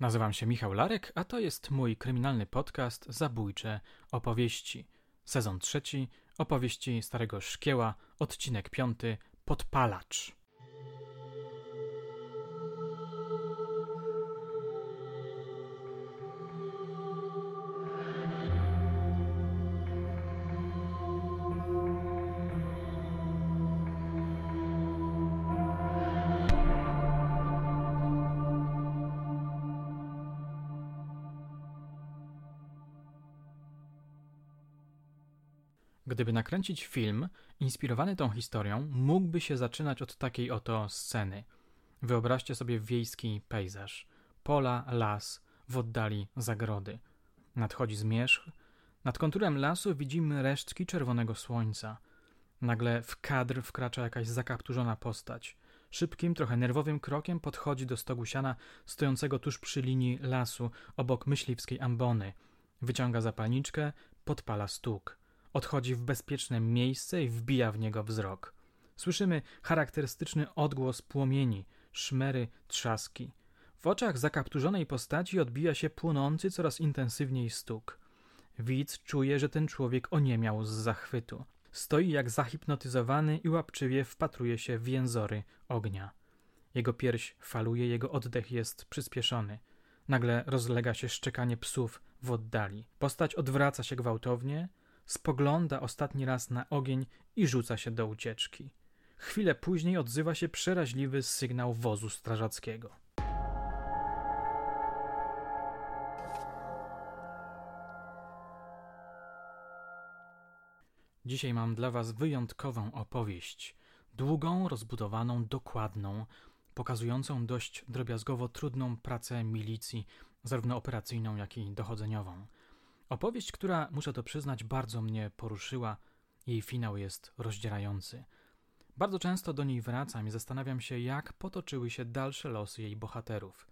Nazywam się Michał Larek, a to jest mój kryminalny podcast Zabójcze opowieści. Sezon trzeci, opowieści Starego Szkieła, odcinek piąty, Podpalacz. Gdyby nakręcić film inspirowany tą historią, mógłby się zaczynać od takiej oto sceny. Wyobraźcie sobie wiejski pejzaż. Pola, las, w oddali zagrody. Nadchodzi zmierzch. Nad konturem lasu widzimy resztki czerwonego słońca. Nagle w kadr wkracza jakaś zakapturzona postać. Szybkim, trochę nerwowym krokiem podchodzi do stogu siana stojącego tuż przy linii lasu obok myśliwskiej ambony. Wyciąga zapalniczkę, podpala stóg. Odchodzi w bezpieczne miejsce i wbija w niego wzrok. Słyszymy charakterystyczny odgłos płomieni, szmery, trzaski. W oczach zakapturzonej postaci odbija się płonący coraz intensywniej stuk. Widz czuje, że ten człowiek oniemiał z zachwytu. Stoi jak zahipnotyzowany i łapczywie wpatruje się w jęzory ognia. Jego pierś faluje, jego oddech jest przyspieszony. Nagle rozlega się szczekanie psów w oddali. Postać odwraca się gwałtownie, spogląda ostatni raz na ogień i rzuca się do ucieczki. Chwilę później odzywa się przeraźliwy sygnał wozu strażackiego. Dzisiaj mam dla Was wyjątkową opowieść. Długą, rozbudowaną, dokładną, pokazującą dość drobiazgowo trudną pracę milicji, zarówno operacyjną, jak i dochodzeniową. Opowieść, która, muszę to przyznać, bardzo mnie poruszyła. Jej finał jest rozdzierający. Bardzo często do niej wracam i zastanawiam się, jak potoczyły się dalsze losy jej bohaterów.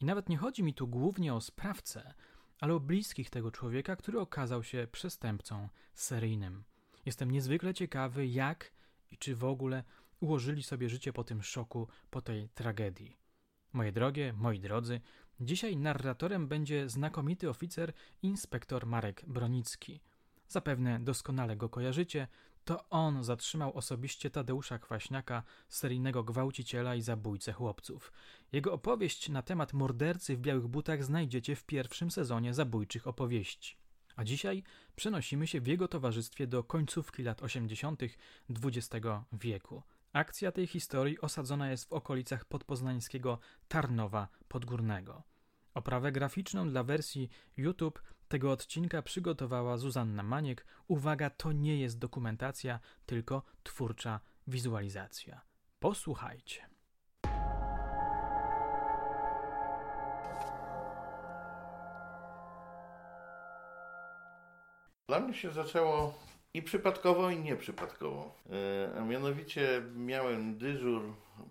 I nawet nie chodzi mi tu głównie o sprawcę, ale o bliskich tego człowieka, który okazał się przestępcą seryjnym. Jestem niezwykle ciekawy, jak i czy w ogóle ułożyli sobie życie po tym szoku, po tej tragedii. Moje drogie, moi drodzy, dzisiaj narratorem będzie znakomity oficer inspektor Marek Bronicki. Zapewne doskonale go kojarzycie, to on zatrzymał osobiście Tadeusza Kwaśniaka, seryjnego gwałciciela i zabójcę chłopców. Jego opowieść na temat mordercy w białych butach znajdziecie w pierwszym sezonie zabójczych opowieści. A dzisiaj przenosimy się w jego towarzystwie do końcówki lat 80. XX wieku. Akcja tej historii osadzona jest w okolicach podpoznańskiego Tarnowa Podgórnego. Oprawę graficzną dla wersji YouTube tego odcinka przygotowała Zuzanna Maniek. Uwaga, to nie jest dokumentacja, tylko twórcza wizualizacja. Posłuchajcie. Dla mnie się zaczęło i przypadkowo, i nieprzypadkowo. E, a mianowicie miałem dyżur,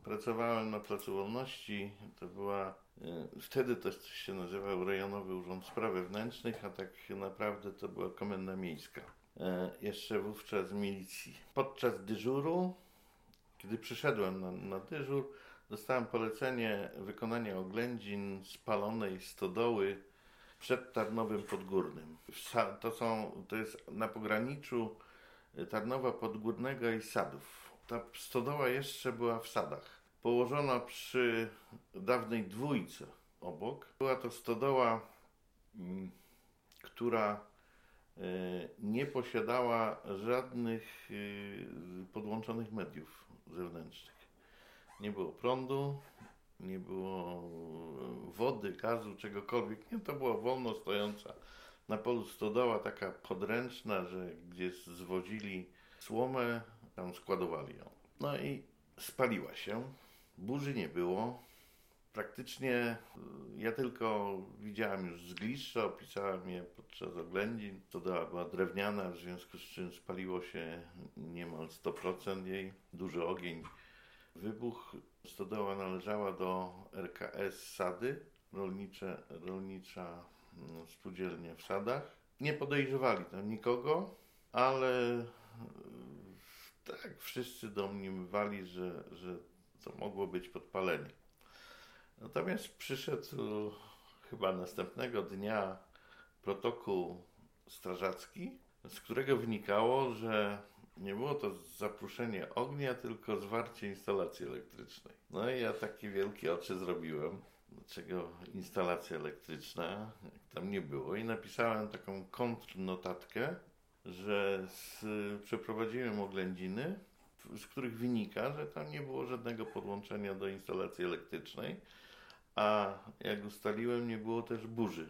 pracowałem na Placu Wolności. To była, e, wtedy to się nazywał Rejonowy Urząd Spraw Wewnętrznych, a tak naprawdę to była Komenda Miejska. E, jeszcze wówczas milicji. Podczas dyżuru, kiedy przyszedłem na, na dyżur, dostałem polecenie wykonania oględzin spalonej stodoły przed Tarnowem Podgórnym. To, są, to jest na pograniczu Tarnowa Podgórnego i Sadów. Ta stodoła jeszcze była w Sadach. Położona przy dawnej dwójce obok. Była to stodoła, mm, która e, nie posiadała żadnych e, podłączonych mediów zewnętrznych. Nie było prądu, nie było wody, gazu, czegokolwiek. Nie, to była wolno stojąca na polu stodoła, taka podręczna, że gdzie zwodzili słomę, tam składowali ją. No i spaliła się. Burzy nie było. Praktycznie ja tylko widziałem już z bliższa, opisałem je podczas oględzin. Stodoła była drewniana, w związku z czym spaliło się niemal 100% jej. Duży ogień Wybuch stodoła należała do RKS Sady, rolnicze, rolnicza mm, spółdzielnia w Sadach. Nie podejrzewali tam nikogo, ale e, tak wszyscy domniemywali, że, że to mogło być podpalenie. Natomiast przyszedł chyba następnego dnia protokół strażacki, z którego wynikało, że nie było to zapruszenie ognia, tylko zwarcie instalacji elektrycznej. No i ja takie wielkie oczy zrobiłem. Dlaczego instalacja elektryczna, jak tam nie było, i napisałem taką kontrnotatkę, że z, przeprowadziłem oględziny, z których wynika, że tam nie było żadnego podłączenia do instalacji elektrycznej, a jak ustaliłem, nie było też burzy,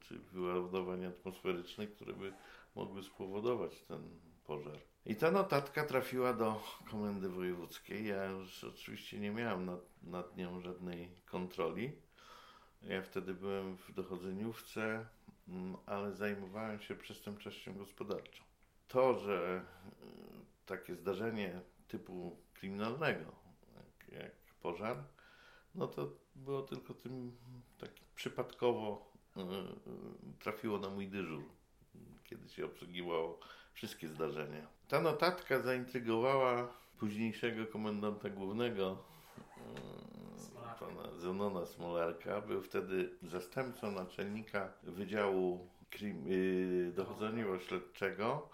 czy wyładowań atmosferycznych, które by mogły spowodować ten pożar. I ta notatka trafiła do komendy wojewódzkiej. Ja już oczywiście nie miałem nad, nad nią żadnej kontroli. Ja wtedy byłem w dochodzeniówce, mm, ale zajmowałem się przestępczością gospodarczą. To, że y, takie zdarzenie typu kryminalnego, jak, jak pożar, no to było tylko tym tak przypadkowo y, y, trafiło na mój dyżur, kiedy się obsługiwało wszystkie zdarzenia. Ta notatka zaintrygowała późniejszego komendanta głównego, e, pana Zenona Smolarka. Był wtedy zastępcą naczelnika Wydziału Krim, yy, Dochodzeniowo-Śledczego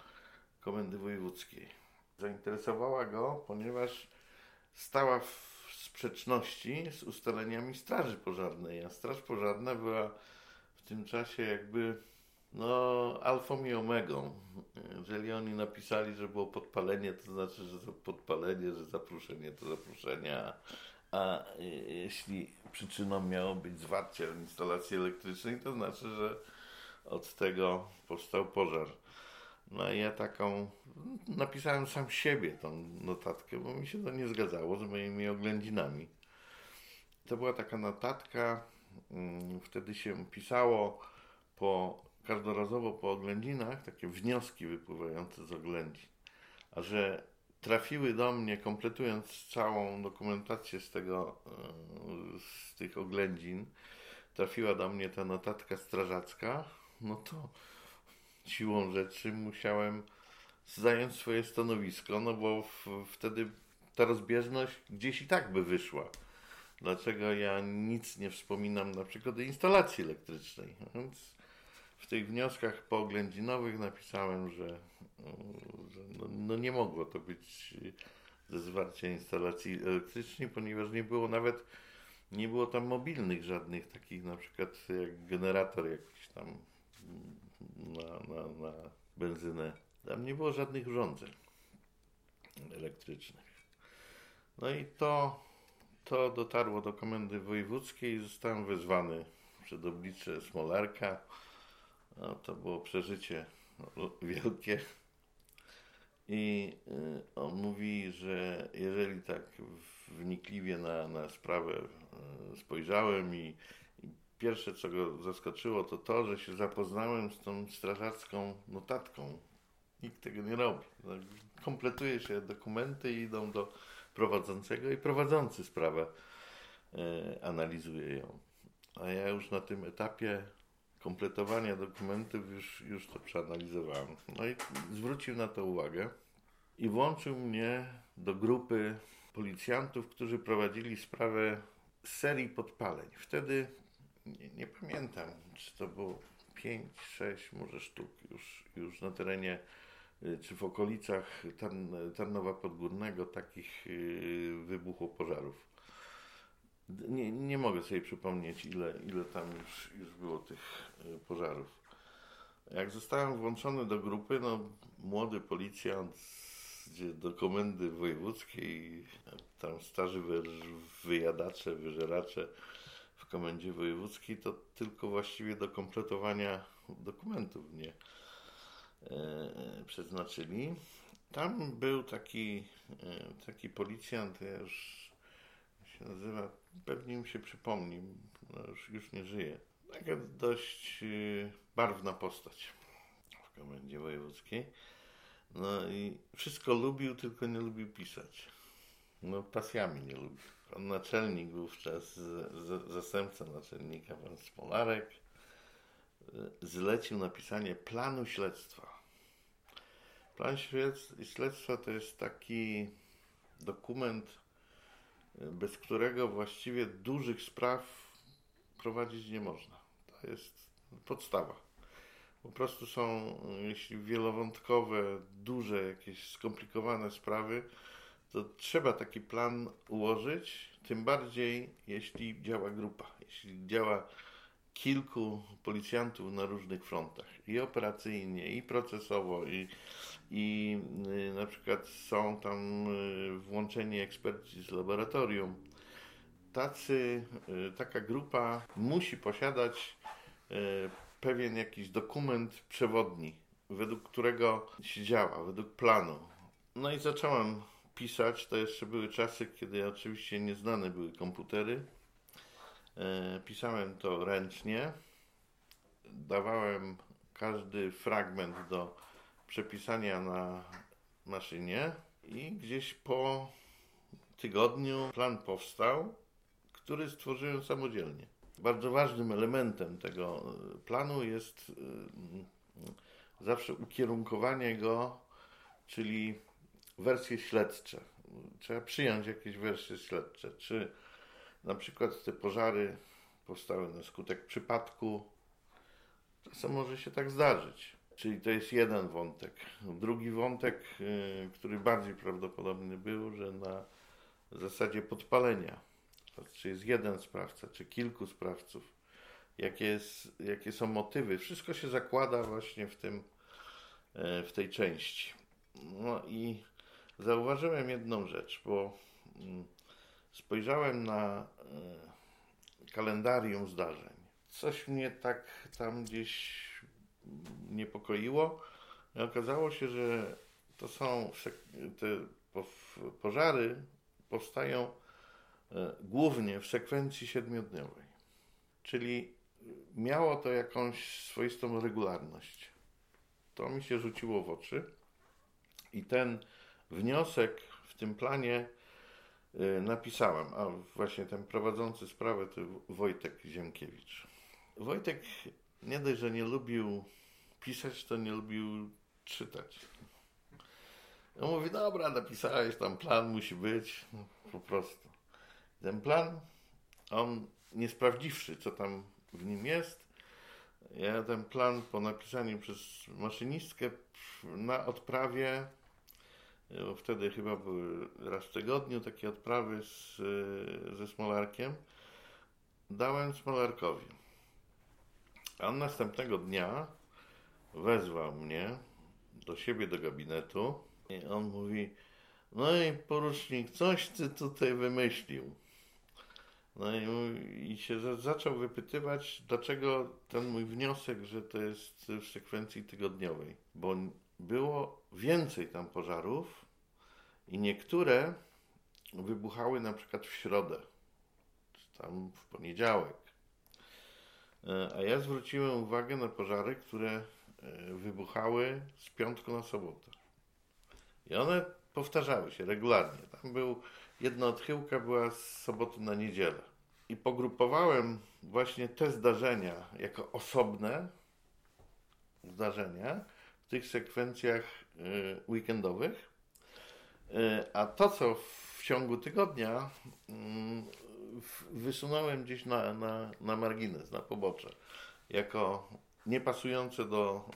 Komendy Wojewódzkiej. Zainteresowała go, ponieważ stała w sprzeczności z ustaleniami Straży Pożarnej, a Straż Pożarna była w tym czasie jakby no, alfą i omegą. Jeżeli oni napisali, że było podpalenie, to znaczy, że to podpalenie, że zapruszenie to zapruszenie, a, a jeśli przyczyną miało być zwarcie instalacji elektrycznej, to znaczy, że od tego powstał pożar. No i ja taką, napisałem sam siebie tą notatkę, bo mi się to nie zgadzało z moimi oględzinami. To była taka notatka, mm, wtedy się pisało po każdorazowo po oględzinach takie wnioski wypływające z oględzin. A że trafiły do mnie, kompletując całą dokumentację z, tego, e, z tych oględzin, trafiła do mnie ta notatka strażacka, no to siłą rzeczy musiałem zająć swoje stanowisko, no bo w, wtedy ta rozbieżność gdzieś i tak by wyszła. Dlaczego ja nic nie wspominam na przykład o instalacji elektrycznej? Więc w tych wnioskach pooględzinowych napisałem, że, że no, no, nie mogło to być ze zwarcia instalacji elektrycznej, ponieważ nie było nawet, nie było tam mobilnych żadnych takich na przykład jak generator jakiś tam na, na, na benzynę. Tam nie było żadnych urządzeń elektrycznych. No i to, to dotarło do komendy wojewódzkiej i zostałem wezwany przed oblicze Smolarka. No, to było przeżycie wielkie. I y, on mówi, że jeżeli tak wnikliwie na, na sprawę y, spojrzałem i, i pierwsze, co go zaskoczyło, to to, że się zapoznałem z tą strażacką notatką. Nikt tego nie robi. Tak, kompletuje się dokumenty i idą do prowadzącego i prowadzący sprawę y, analizuje ją. A ja już na tym etapie kompletowania dokumentów już, już to przeanalizowałem. No i zwrócił na to uwagę i włączył mnie do grupy policjantów, którzy prowadzili sprawę serii podpaleń. Wtedy nie, nie pamiętam, czy to było 5, 6 może sztuk już, już na terenie y, czy w okolicach Tarn Tarnowa Podgórnego takich y, wybuchło pożarów. Nie, nie mogę sobie przypomnieć, ile, ile tam już, już było tych y, pożarów. Jak zostałem włączony do grupy, no młody policjant do komendy wojewódzkiej, tam starzy wy, wyjadacze, wyżeracze w komendzie wojewódzkiej, to tylko właściwie do kompletowania dokumentów mnie e, przeznaczyli. Tam był taki, e, taki policjant, ja już się nazywa, pewnie mi się przypomni, no już, już nie żyje. Taka dość y, barwna postać w komendzie wojewódzkiej. No i wszystko lubił, tylko nie lubił pisać. No pasjami nie lubił. Pan naczelnik wówczas, z, z, zastępca naczelnika, pan Smolarek, y, zlecił napisanie planu śledztwa. Plan śledztwa to jest taki dokument bez którego właściwie dużych spraw prowadzić nie można. To jest podstawa. Po prostu są, jeśli wielowątkowe, duże, jakieś skomplikowane sprawy, to trzeba taki plan ułożyć, tym bardziej jeśli działa grupa, jeśli działa kilku policjantów na różnych frontach, i operacyjnie, i procesowo, i, i y, na przykład są tam y, włączeni eksperci z laboratorium. Tacy, y, taka grupa musi posiadać pewien jakiś dokument przewodni, według którego się działa, według planu. No i zacząłem pisać. To jeszcze były czasy, kiedy oczywiście nieznane były komputery. E, pisałem to ręcznie. Dawałem każdy fragment do przepisania na maszynie i gdzieś po tygodniu plan powstał, który stworzyłem samodzielnie. Bardzo ważnym elementem tego e, planu jest e, zawsze ukierunkowanie go, czyli wersje śledcze. Trzeba przyjąć jakieś wersje śledcze. Czy na przykład te pożary powstały na skutek przypadku, czasem może się tak zdarzyć. Czyli to jest jeden wątek. Drugi wątek, y, który bardziej prawdopodobny był, że na zasadzie podpalenia, czy jest jeden sprawca, czy kilku sprawców, jakie, jest, jakie są motywy, wszystko się zakłada właśnie w, tym, e, w tej części. No i zauważyłem jedną rzecz, bo mm, spojrzałem na e, kalendarium zdarzeń. Coś mnie tak tam gdzieś niepokoiło. I okazało się, że to są te pożary powstają e, głównie w sekwencji siedmiodniowej. Czyli miało to jakąś swoistą regularność. To mi się rzuciło w oczy. I ten wniosek w tym planie napisałem, a właśnie ten prowadzący sprawę to Wojtek Ziemkiewicz. Wojtek nie dość, że nie lubił pisać, to nie lubił czytać. On mówi, dobra, napisałeś, tam plan musi być, no, po prostu. Ten plan, on nie sprawdziwszy, co tam w nim jest, ja ten plan po napisaniu przez maszynistkę na odprawie bo wtedy chyba były raz w tygodniu takie odprawy z, ze Smolarkiem. Dałem Smolarkowi. A on następnego dnia wezwał mnie do siebie do gabinetu i on mówi: No i porucznik, coś ty tutaj wymyślił. No i, i się zaczął wypytywać, dlaczego ten mój wniosek, że to jest w sekwencji tygodniowej. Bo było więcej tam pożarów i niektóre wybuchały na przykład w środę, czy tam w poniedziałek. E, a ja zwróciłem uwagę na pożary, które e, wybuchały z piątku na sobotę. I one powtarzały się regularnie. Tam był, jedna odchyłka była z soboty na niedzielę. I pogrupowałem właśnie te zdarzenia jako osobne zdarzenia, w tych sekwencjach y, weekendowych. Y, a to, co w ciągu tygodnia mm, wysunąłem gdzieś na, na, na margines, na pobocze, jako niepasujące do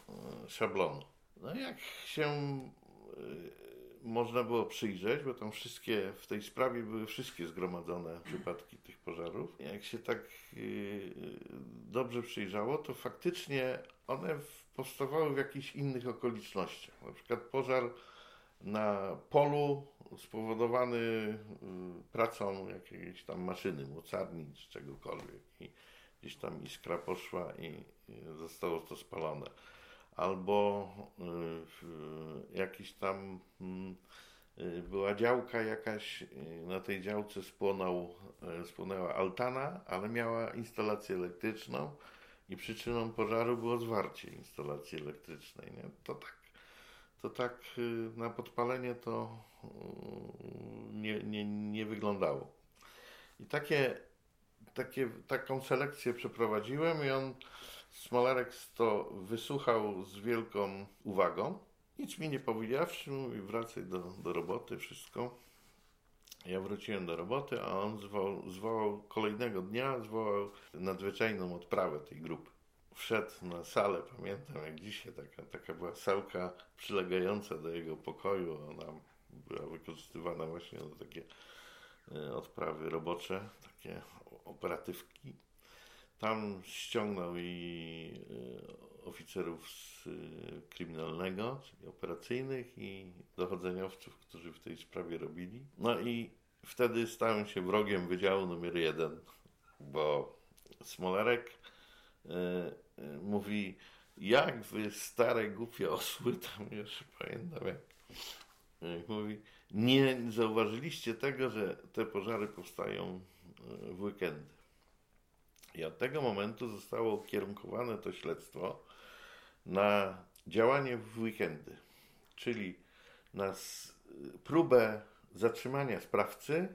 y, szablonu. No jak się można było przyjrzeć, bo tam wszystkie, w tej sprawie były wszystkie zgromadzone przypadki tych pożarów. Jak się tak dobrze przyjrzało, to faktycznie one powstawały w jakichś innych okolicznościach. Na przykład pożar na polu spowodowany y, pracą jakiejś tam maszyny, mocarni czy czegokolwiek. I gdzieś tam iskra poszła i zostało to spalone. Albo y, jakiś tam mm, y, była działka jakaś, na tej działce spłonął, spłonęła altana, ale miała instalację elektryczną i przyczyną pożaru było zwarcie instalacji elektrycznej. Nie? To tak, to tak y, na podpalenie to y, nie, nie, nie wyglądało. I takie, takie, taką selekcję przeprowadziłem i on, Smolarek to wysłuchał z wielką uwagą. Nic mi nie powiedziawszy, mówi wracaj do, do roboty, wszystko. Ja wróciłem do roboty, a on zwołał, zwołał kolejnego dnia, zwołał nadzwyczajną odprawę tej grupy. Wszedł na salę, pamiętam jak dzisiaj, taka, taka była salka przylegająca do jego pokoju. Ona była wykorzystywana właśnie do takie e, odprawy robocze, takie operatywki. Tam ściągnął i e, oficerów z e, kryminalnego, czyli operacyjnych i dochodzeniowców, którzy w tej sprawie robili. No i wtedy stałem się wrogiem Wydziału numer jeden, bo Smolarek mówi, jak wy stare głupie osły, tam jeszcze pamiętam jak, jak mówi, nie zauważyliście tego, że te pożary powstają w weekendy. I od tego momentu zostało ukierunkowane to śledztwo na działanie w weekendy, czyli na próbę zatrzymania sprawcy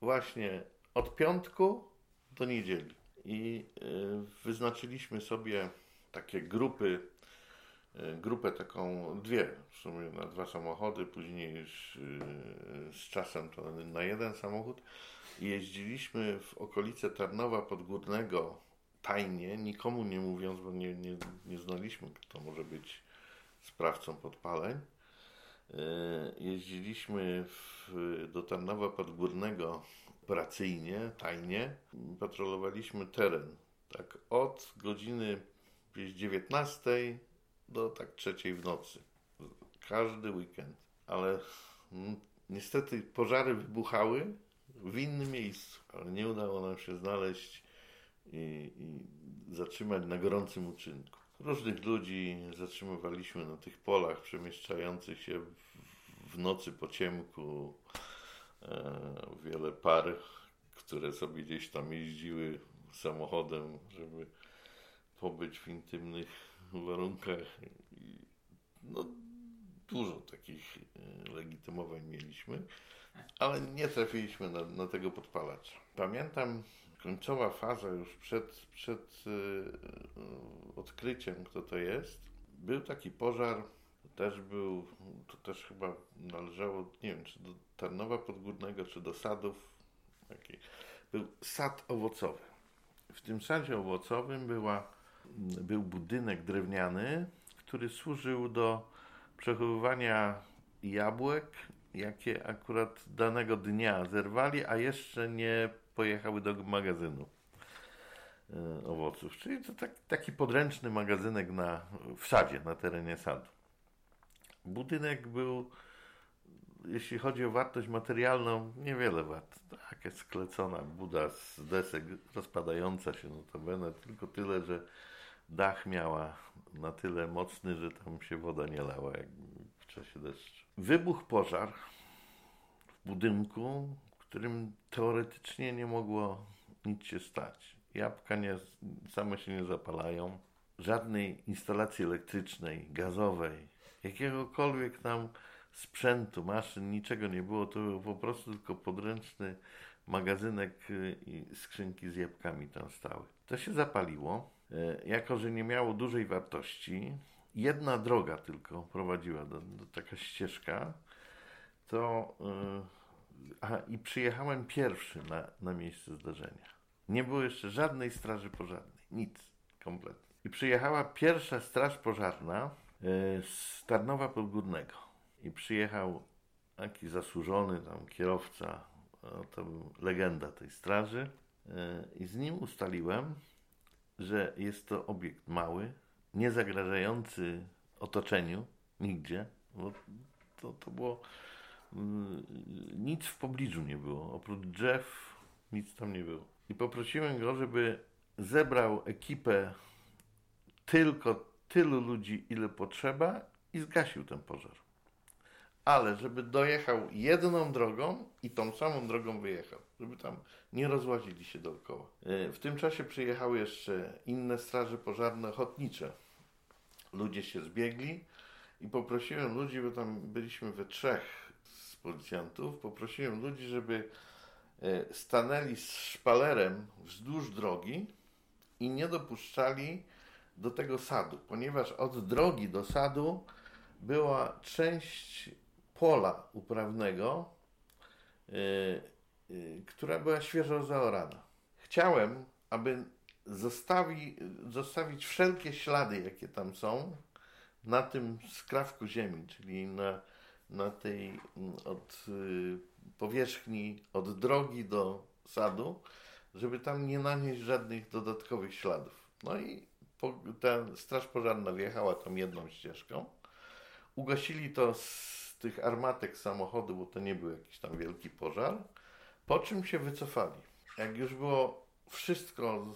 właśnie od piątku do niedzieli. I e, wyznaczyliśmy sobie takie grupy E, grupę taką, dwie w sumie na dwa samochody, później z, e, z czasem to na jeden samochód. Jeździliśmy w okolice Tarnowa Podgórnego tajnie, nikomu nie mówiąc, bo nie, nie, nie znaliśmy, kto może być sprawcą podpaleń. E, jeździliśmy w, do Tarnowa Podgórnego operacyjnie, tajnie. Patrolowaliśmy teren. Tak od godziny 19 do tak trzeciej w nocy. Każdy weekend. Ale niestety pożary wybuchały w innym miejscu, ale nie udało nam się znaleźć i, i zatrzymać na gorącym uczynku. Różnych ludzi zatrzymywaliśmy na tych polach przemieszczających się w, nocy po ciemku. E, wiele par, które sobie gdzieś tam jeździły samochodem, żeby pobyć w intymnych warunkach. No, dużo takich e, legitymowań mieliśmy, ale nie trafiliśmy na, na tego podpalacza. Pamiętam końcowa faza już przed, przed yy, odkryciem, kto to jest. Był taki pożar, też był, to też chyba należało, nie wiem, czy do Tarnowa Podgórnego, czy do sadów. Taki, był sad owocowy. W tym sadzie owocowym była był budynek drewniany, który służył do przechowywania jabłek, jakie akurat danego dnia zerwali, a jeszcze nie pojechały do magazynu e, owoców. Czyli to tak, taki podręczny magazynek na, w sadzie, na terenie sadu. Budynek był, jeśli chodzi o wartość materialną, niewiele wart. Taka sklecona buda z desek, rozpadająca się notabene, tylko tyle, że dach miała na tyle mocny, że tam się woda nie lała jak w czasie deszczu. Wybuchł pożar w budynku, którym teoretycznie nie mogło nic się stać. Jabłka nie, same się nie zapalają. Żadnej instalacji elektrycznej, gazowej, jakiegokolwiek tam sprzętu, maszyn, niczego nie było. To był po prostu tylko podręczny magazynek y, i skrzynki z jabłkami tam stały. To się zapaliło E, jako że nie miało dużej wartości, jedna droga tylko prowadziła do, do taka ścieżka, to yy, aha, i przyjechałem pierwszy na, na miejsce zdarzenia. Nie było jeszcze żadnej straży pożarnej, nic kompletnie. I przyjechała pierwsza straż pożarna yy, z Tarnowa Podgórnego. I przyjechał taki zasłużony tam kierowca, to był legenda tej straży. Yy, I z nim ustaliłem, że jest to obiekt mały, nie zagrażający otoczeniu nigdzie, bo to, to było nic w pobliżu nie było. Oprócz drzew nic tam nie było. I poprosiłem go, żeby zebrał ekipę tylko tylu ludzi, ile potrzeba i zgasił ten pożar. Ale żeby dojechał jedną drogą i tą samą drogą wyjechał żeby tam nie rozłazili się dookoła. E, w tym czasie przyjechały jeszcze inne straże pożarne ochotnicze. Ludzie się zbiegli i poprosiłem ludzi, bo tam byliśmy we trzech policjantów, poprosiłem ludzi, żeby e, stanęli z szpalerem wzdłuż drogi i nie dopuszczali do tego sadu, ponieważ od drogi do sadu była część pola uprawnego, która była świeżo zaorana. Chciałem, aby zostawi, zostawić wszelkie ślady, jakie tam są, na tym skrawku ziemi, czyli na, na tej od powierzchni, od drogi do sadu, żeby tam nie nanieść żadnych dodatkowych śladów. No i po, ta straż pożarna wjechała tam jedną ścieżką. Ugasili to z tych armatek samochodu, bo to nie był jakiś tam wielki pożar. Po czym się wycofali. Jak już było wszystko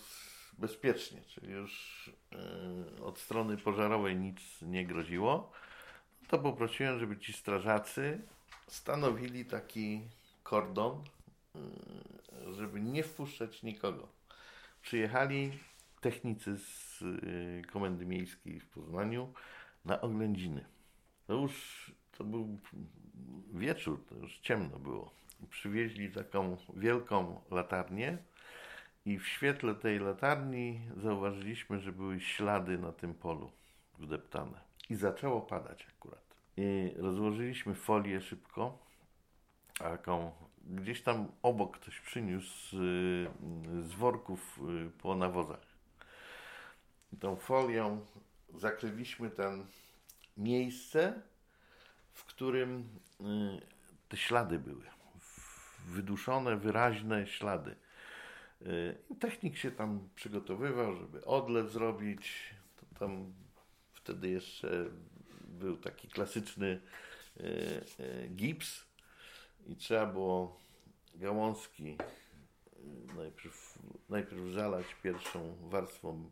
bezpiecznie, czyli już yy, od strony pożarowej nic nie groziło, to poprosiłem, żeby ci strażacy stanowili taki kordon, yy, żeby nie wpuszczać nikogo. Przyjechali technicy z yy, Komendy Miejskiej w Poznaniu na oględziny. To już to był wieczór, to już ciemno było. Przywieźli taką wielką latarnię i w świetle tej latarni zauważyliśmy, że były ślady na tym polu wdeptane. I zaczęło padać akurat. I rozłożyliśmy folię szybko, taką gdzieś tam obok ktoś przyniósł z, z worków y, po nawozach. I tą folią zakryliśmy ten miejsce, w którym y, te ślady były. Wyduszone, wyraźne ślady. Y, technik się tam przygotowywał, żeby odlew zrobić. To tam wtedy jeszcze był taki klasyczny gips i trzeba było gałązki najpierw, najpierw zalać pierwszą warstwą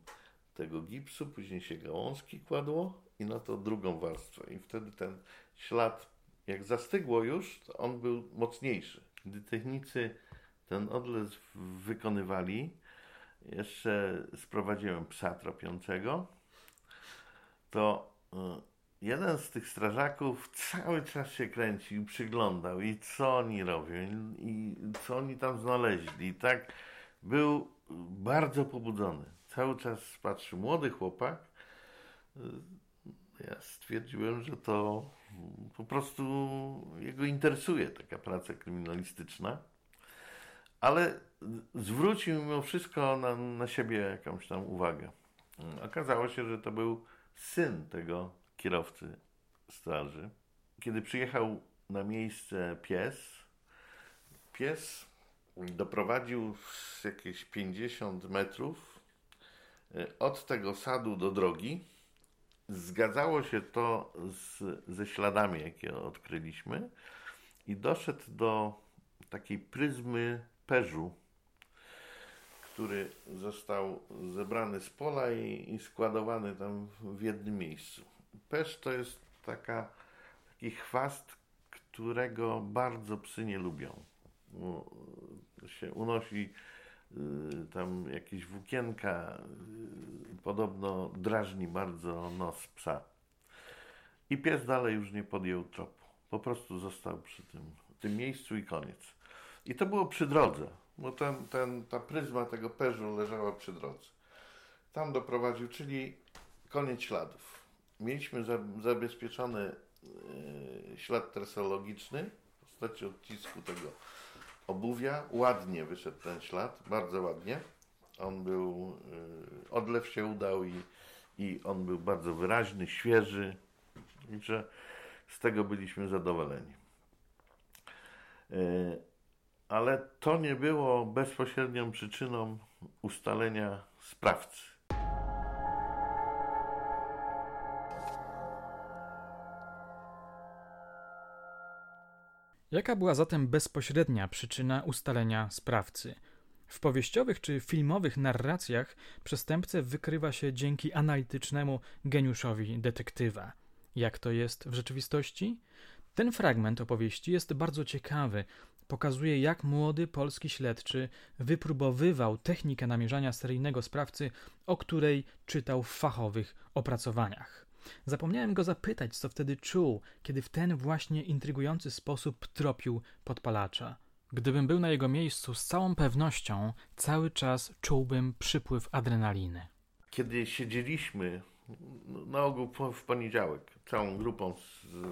tego gipsu, później się gałązki kładło i na to drugą warstwę. I wtedy ten ślad, jak zastygło już, to on był mocniejszy. Gdy technicy ten odlew wykonywali, jeszcze sprowadziłem psa tropiącego, to y, jeden z tych strażaków cały czas się kręcił, przyglądał i co oni robią, i, co oni tam znaleźli. I tak był bardzo pobudzony. Cały czas patrzył młody chłopak. Ja stwierdziłem, że to po prostu jego interesuje taka praca kryminalistyczna. Ale zwrócił mimo wszystko na, na siebie jakąś tam uwagę. Okazało się, że to był syn tego kierowcy straży. Kiedy przyjechał na miejsce pies, pies doprowadził z jakieś 50 metrów e, od tego sadu do drogi. Zgadzało się to z, ze śladami, jakie odkryliśmy, i doszedł do takiej pryzmy perzu, który został zebrany z pola i, i składowany tam w jednym miejscu. Pesz to jest taka, taki chwast, którego bardzo psy nie lubią. się unosi y, tam jakieś włókienka, y, podobno drażni bardzo nos psa. I pies dalej już nie podjął tropu. Po prostu został przy tym, tym miejscu i koniec. I to było przy drodze, bo ten, ten, ta pryzma tego perzu leżała przy drodze. Tam doprowadził, czyli koniec śladów mieliśmy zabezpieczony e, ślad trasologiczny w postaci odcisku tego obuwia. Ładnie wyszedł ten ślad, bardzo ładnie. On był, e, odlew się udał i, i on był bardzo wyraźny, świeży. Także z tego byliśmy zadowoleni. E, ale to nie było bezpośrednią przyczyną ustalenia sprawcy. Jaka była zatem bezpośrednia przyczyna ustalenia sprawcy? W powieściowych czy filmowych narracjach przestępcę wykrywa się dzięki analitycznemu geniuszowi detektywa. Jak to jest w rzeczywistości? Ten fragment opowieści jest bardzo ciekawy. Pokazuje, jak młody polski śledczy wypróbowywał technikę namierzania seryjnego sprawcy, o której czytał w fachowych opracowaniach. Zapomniałem go zapytać, co wtedy czuł, kiedy w ten właśnie intrygujący sposób tropił podpalacza. Gdybym był na jego miejscu, z całą pewnością cały czas czułbym przypływ adrenaliny. Kiedy siedzieliśmy na ogół w poniedziałek. Całą grupą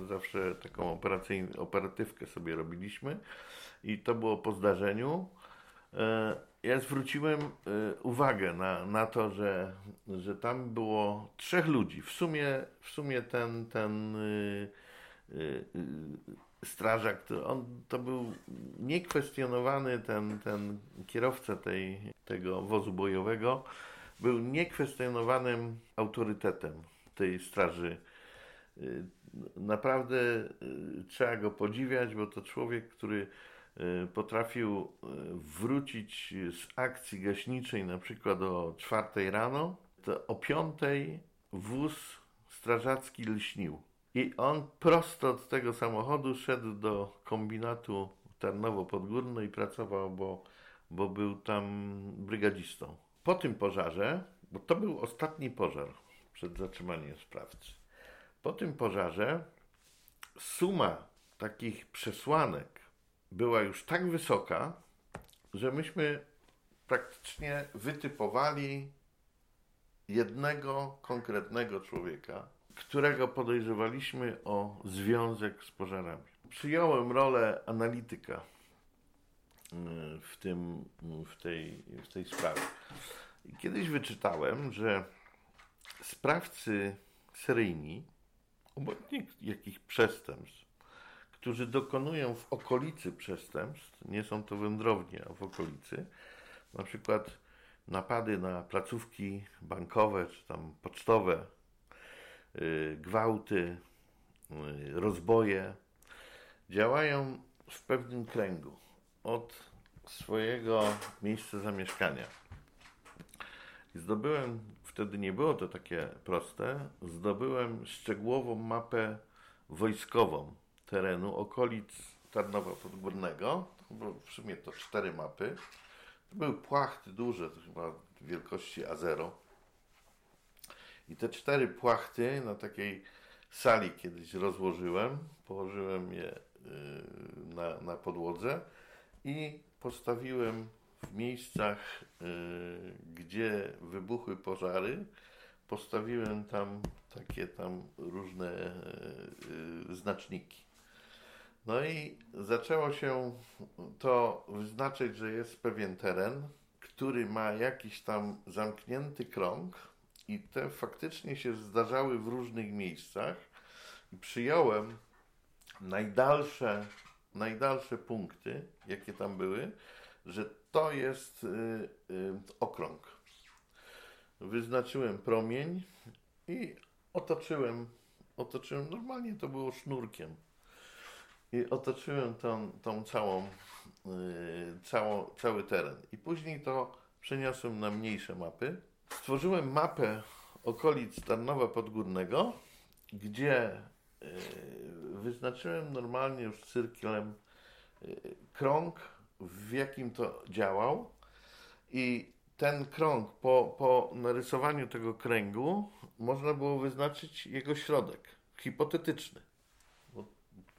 zawsze taką operatywkę sobie robiliśmy i to było po zdarzeniu. E, ja zwróciłem e, uwagę na, na to, że, że tam było trzech ludzi. W sumie, w sumie ten, ten y, y, strażak, to, on, to był niekwestionowany ten, ten kierowca tej, tego wozu bojowego, był niekwestionowanym autorytetem tej straży. Naprawdę trzeba go podziwiać, bo to człowiek, który Y, potrafił y, wrócić z akcji gaśniczej na przykład o czwartej rano, to o piątej wóz strażacki lśnił. I on prosto od tego samochodu szedł do kombinatu Tarnowo-Podgórno i pracował, bo, bo był tam brygadzistą. Po tym pożarze, bo to był ostatni pożar przed zatrzymaniem sprawcy, po tym pożarze suma takich przesłanek była już tak wysoka, że myśmy praktycznie wytypowali jednego konkretnego człowieka, którego podejrzewaliśmy o związek z pożarami. Przyjąłem rolę analityka w, tym, w, tej, w tej sprawie. Kiedyś wyczytałem, że sprawcy seryjni, obojętnie jakich przestępstw, którzy dokonują w okolicy przestępstw, nie są to wędrownie, a w okolicy, na przykład napady na placówki bankowe czy tam pocztowe, yy, gwałty, yy, rozboje, działają w pewnym kręgu od swojego miejsca zamieszkania. Zdobyłem, wtedy nie było to takie proste, zdobyłem szczegółową mapę wojskową terenu okolic Tarnowa Podgórnego. W sumie to cztery mapy. To były płachty duże, to chyba wielkości A0. I te cztery płachty na takiej sali kiedyś rozłożyłem, położyłem je y, na, na podłodze i postawiłem w miejscach, y, gdzie wybuchły pożary, postawiłem tam takie tam różne y, znaczniki. No i zaczęło się to wyznaczyć, że jest pewien teren, który ma jakiś tam zamknięty krąg i te faktycznie się zdarzały w różnych miejscach. I przyjąłem najdalsze, najdalsze punkty, jakie tam były, że to jest y, y, okrąg. Wyznaczyłem promień i otoczyłem, otoczyłem, normalnie to było sznurkiem i otoczyłem tą, tą yy, całą, cały teren. I później to przeniosłem na mniejsze mapy. Stworzyłem mapę okolic Tarnowa Podgórnego, gdzie wyznaczyłem normalnie już cyrklem yy, krąg, w jakim to działał. I ten krąg, po, po narysowaniu tego kręgu, można było wyznaczyć jego środek, hipotetyczny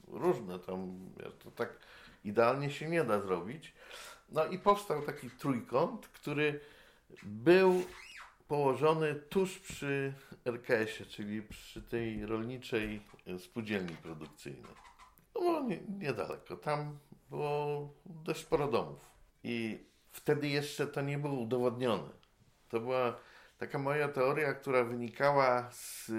różne tam, to tak idealnie się nie da zrobić. No i powstał taki trójkąt, który był położony tuż przy RKS-ie, czyli przy tej rolniczej spółdzielni produkcyjnej. No nie, niedaleko. Tam było dość sporo domów. I wtedy jeszcze to nie było udowodnione. To była taka moja teoria, która wynikała z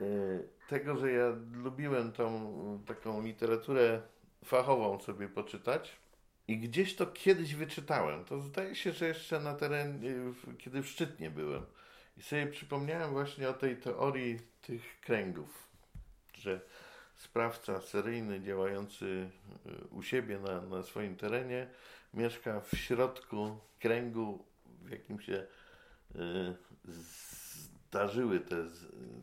y, tego, że ja lubiłem tą taką literaturę fachową sobie poczytać i gdzieś to kiedyś wyczytałem. To zdaje się, że jeszcze na terenie, kiedy w Szczytnie byłem. I sobie przypomniałem właśnie o tej teorii tych kręgów, że sprawca seryjny działający y, u siebie na, na swoim terenie mieszka w środku kręgu, w jakim się y, zdarzyły te,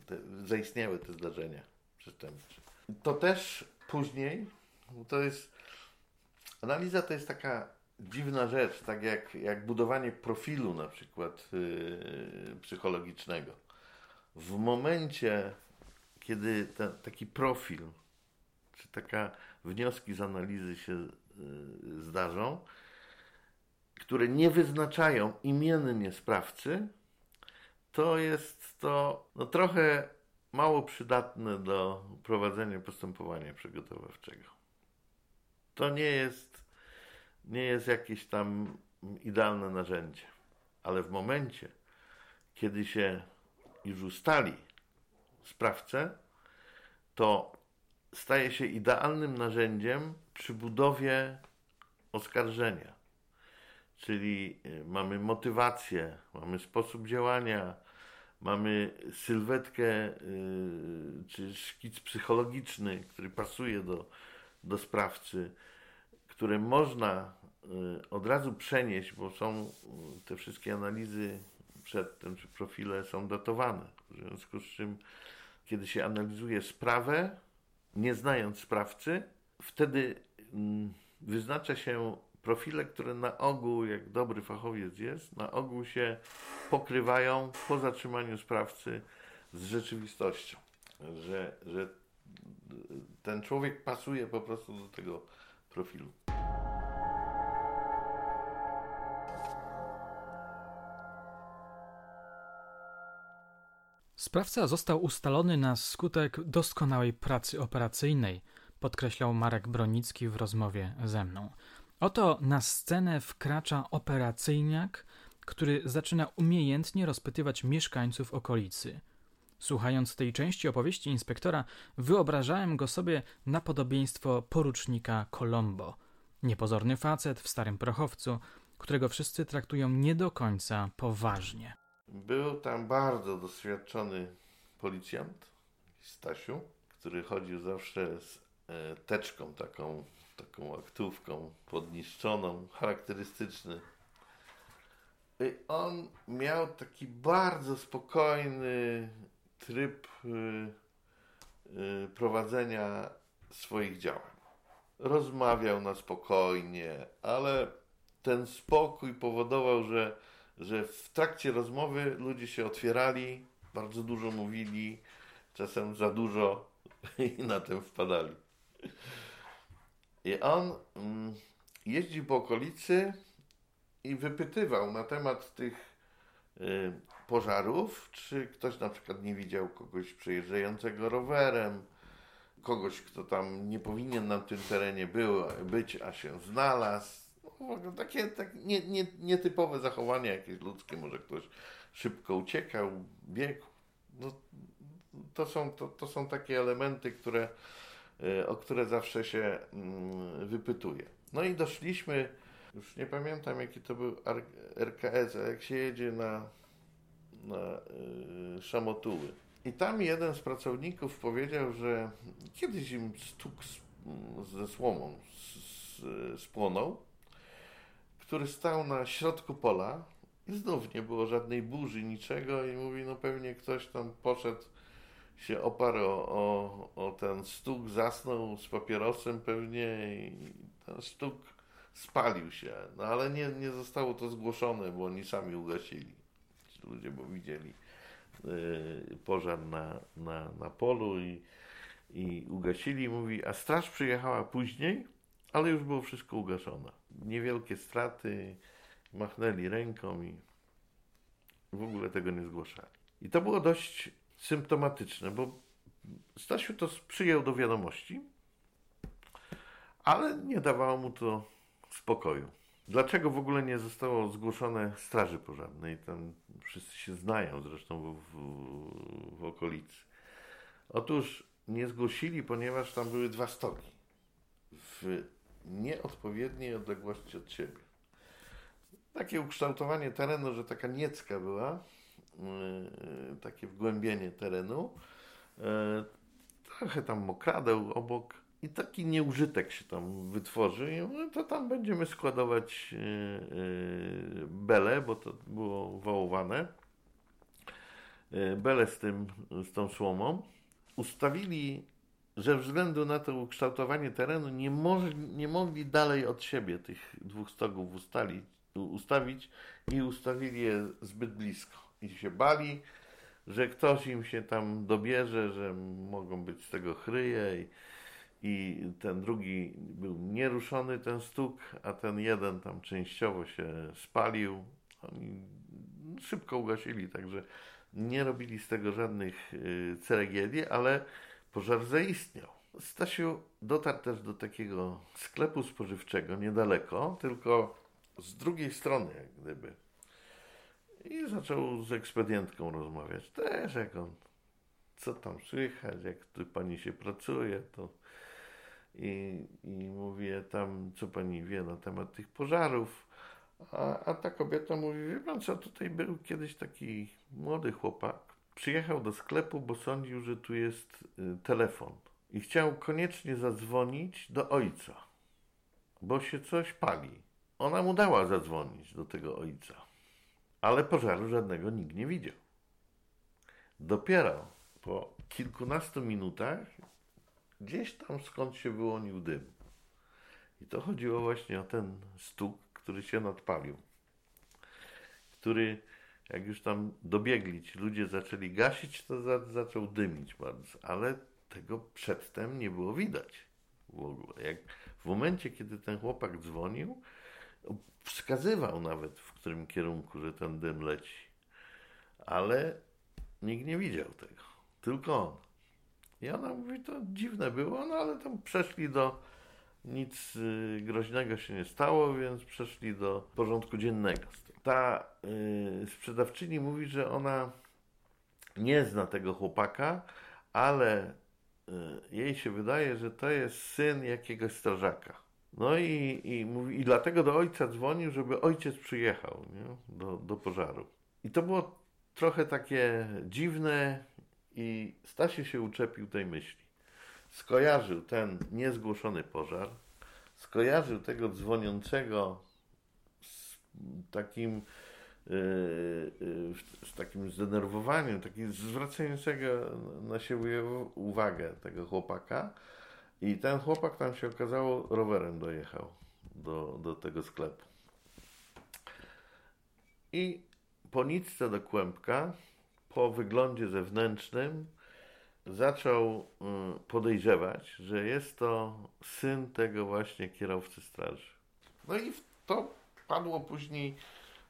te, zaistniały te zdarzenia przestępcze. To też później, to jest, analiza to jest taka dziwna rzecz, tak jak, jak budowanie profilu na przykład yy, psychologicznego. W momencie, kiedy ta, taki profil, czy taka wnioski z analizy się yy, zdarzą, które nie wyznaczają imiennie sprawcy, to jest to no, trochę mało przydatne do prowadzenia postępowania przygotowawczego. To nie jest, nie jest jakieś tam idealne narzędzie, ale w momencie, kiedy się już ustali sprawcę, to staje się idealnym narzędziem przy budowie oskarżenia. Czyli y, mamy motywację, mamy sposób działania, mamy sylwetkę y, czy szkic psychologiczny, który pasuje do, do sprawcy, które można od razu przenieść, bo są te wszystkie analizy przedtem, czy profile są datowane. W związku z czym, kiedy się analizuje sprawę, nie znając sprawcy, wtedy mm, wyznacza się profile, które na ogół, jak dobry fachowiec jest, na ogół się pokrywają po zatrzymaniu sprawcy z rzeczywistością. Że, że ten człowiek pasuje po prostu do tego profilu. Sprawca został ustalony na skutek doskonałej pracy operacyjnej, podkreślał Marek Bronicki w rozmowie ze mną. Oto na scenę wkracza operacyjniak, który zaczyna umiejętnie rozpytywać mieszkańców okolicy. Słuchając tej części opowieści inspektora, wyobrażałem go sobie na podobieństwo porucznika Colombo. Niepozorny facet w starym prochowcu, którego wszyscy traktują nie do końca poważnie. Był tam bardzo doświadczony policjant, Stasiu, który chodził zawsze z e, teczką taką, taką aktówką podniszczoną, charakterystyczny. I on miał taki bardzo spokojny tryb y, y, prowadzenia swoich działań. Rozmawiał na spokojnie, ale ten spokój powodował, że że w trakcie rozmowy ludzie się otwierali, bardzo dużo mówili, czasem za dużo i na tym wpadali. I on mm, jeździł po okolicy i wypytywał na temat tych y, pożarów, czy ktoś na przykład nie widział kogoś przejeżdżającego rowerem, kogoś, kto tam nie powinien na tym terenie był, być, a się znalazł takie tak nie, nie, nietypowe zachowania jakieś ludzkie, może ktoś szybko uciekał, biegł. No, to, są, to, to są takie elementy, które, e, o które zawsze się mm, wypytuje. No i doszliśmy, już nie pamiętam jaki to był RKS, a jak się jedzie na, na yy, Szamotuły. I tam jeden z pracowników powiedział, że kiedyś im stuk z, ze słomą spłonął który stał na środku pola i znów nie było żadnej burzy, niczego i mówi, no pewnie ktoś tam poszedł, się oparł o, o, o ten stuk, zasnął z papierosem pewnie i ten stuk spalił się, no ale nie, nie zostało to zgłoszone, bo oni sami ugasili. Ci ludzie, bo widzieli y, pożar na, na, na polu i, i ugasili. Mówi, a straż przyjechała później, ale już było wszystko ugaszone. Niewielkie straty, machnęli ręką i w ogóle tego nie zgłaszali. I to było dość symptomatyczne, bo Stasiu to przyjął do wiadomości, ale nie dawało mu to spokoju. Dlaczego w ogóle nie zostało zgłoszone Straży Pożarnej? Tam wszyscy się znają zresztą w, w, w okolicy. Otóż nie zgłosili, ponieważ tam były dwa stoki. W nieodpowiedniej odległości od siebie. Takie ukształtowanie terenu, że taka niecka była, yy, takie wgłębienie terenu, yy, trochę tam mokradeł obok i taki nieużytek się tam wytworzy to tam będziemy składować yy, bele, bo to było wołowane, bele z tym, z tą słomą. Ustawili ze względu na to ukształtowanie terenu nie, może, nie mogli dalej od siebie tych dwóch stogów ustalić, ustawić i ustawili je zbyt blisko. I się bali, że ktoś im się tam dobierze, że mogą być z tego chryje i, i ten drugi był nieruszony, ten stuk, a ten jeden tam częściowo się spalił. Oni szybko ugasili, także nie robili z tego żadnych y, ceregieli, ale pożar zaistniał. Stasiu dotarł też do takiego sklepu spożywczego niedaleko, tylko z drugiej strony, jak gdyby. I zaczął z ekspedientką rozmawiać. Też jak on, co tam słychać, jak tu pani się pracuje, to i, i mówię tam, co pani wie na temat tych pożarów. A, a ta kobieta mówi, wie pan co, tutaj był kiedyś taki młody chłopak. Przyjechał do sklepu, bo sądził, że tu jest y, telefon. I chciał koniecznie zadzwonić do ojca, bo się coś pali. Ona mu dała zadzwonić do tego ojca, ale pożaru żadnego nikt nie widział. Dopiero po kilkunastu minutach gdzieś tam skąd się wyłonił dym. I to chodziło właśnie o ten stuk, który się nadpalił, który jak już tam dobiegli ci ludzie zaczęli gasić, to za, zaczął dymić bardzo, ale tego przedtem nie było widać w ogóle. Jak w momencie, kiedy ten chłopak dzwonił, wskazywał nawet, w którym kierunku, że ten dym leci. Ale nikt nie widział tego. Tylko on. I ona mówi, to dziwne było, no ale tam przeszli do nic y, groźnego się nie stało, więc przeszli do porządku dziennego. Ta y, sprzedawczyni mówi, że ona nie zna tego chłopaka, ale y, jej się wydaje, że to jest syn jakiegoś strażaka. No i, i, mówi, i dlatego do ojca dzwonił, żeby ojciec przyjechał nie? Do, do pożaru. I to było trochę takie dziwne i Stasiu się uczepił tej myśli. Skojarzył ten niezgłoszony pożar, skojarzył tego dzwoniącego takim yy, yy, z takim zdenerwowaniem, takim zwracającego na siebie uwagę tego chłopaka, i ten chłopak tam się okazało rowerem dojechał do, do tego sklepu. I po nitce do kłębka, po wyglądzie zewnętrznym, zaczął y, podejrzewać, że jest to syn tego właśnie kierowcy straży. No i to padło później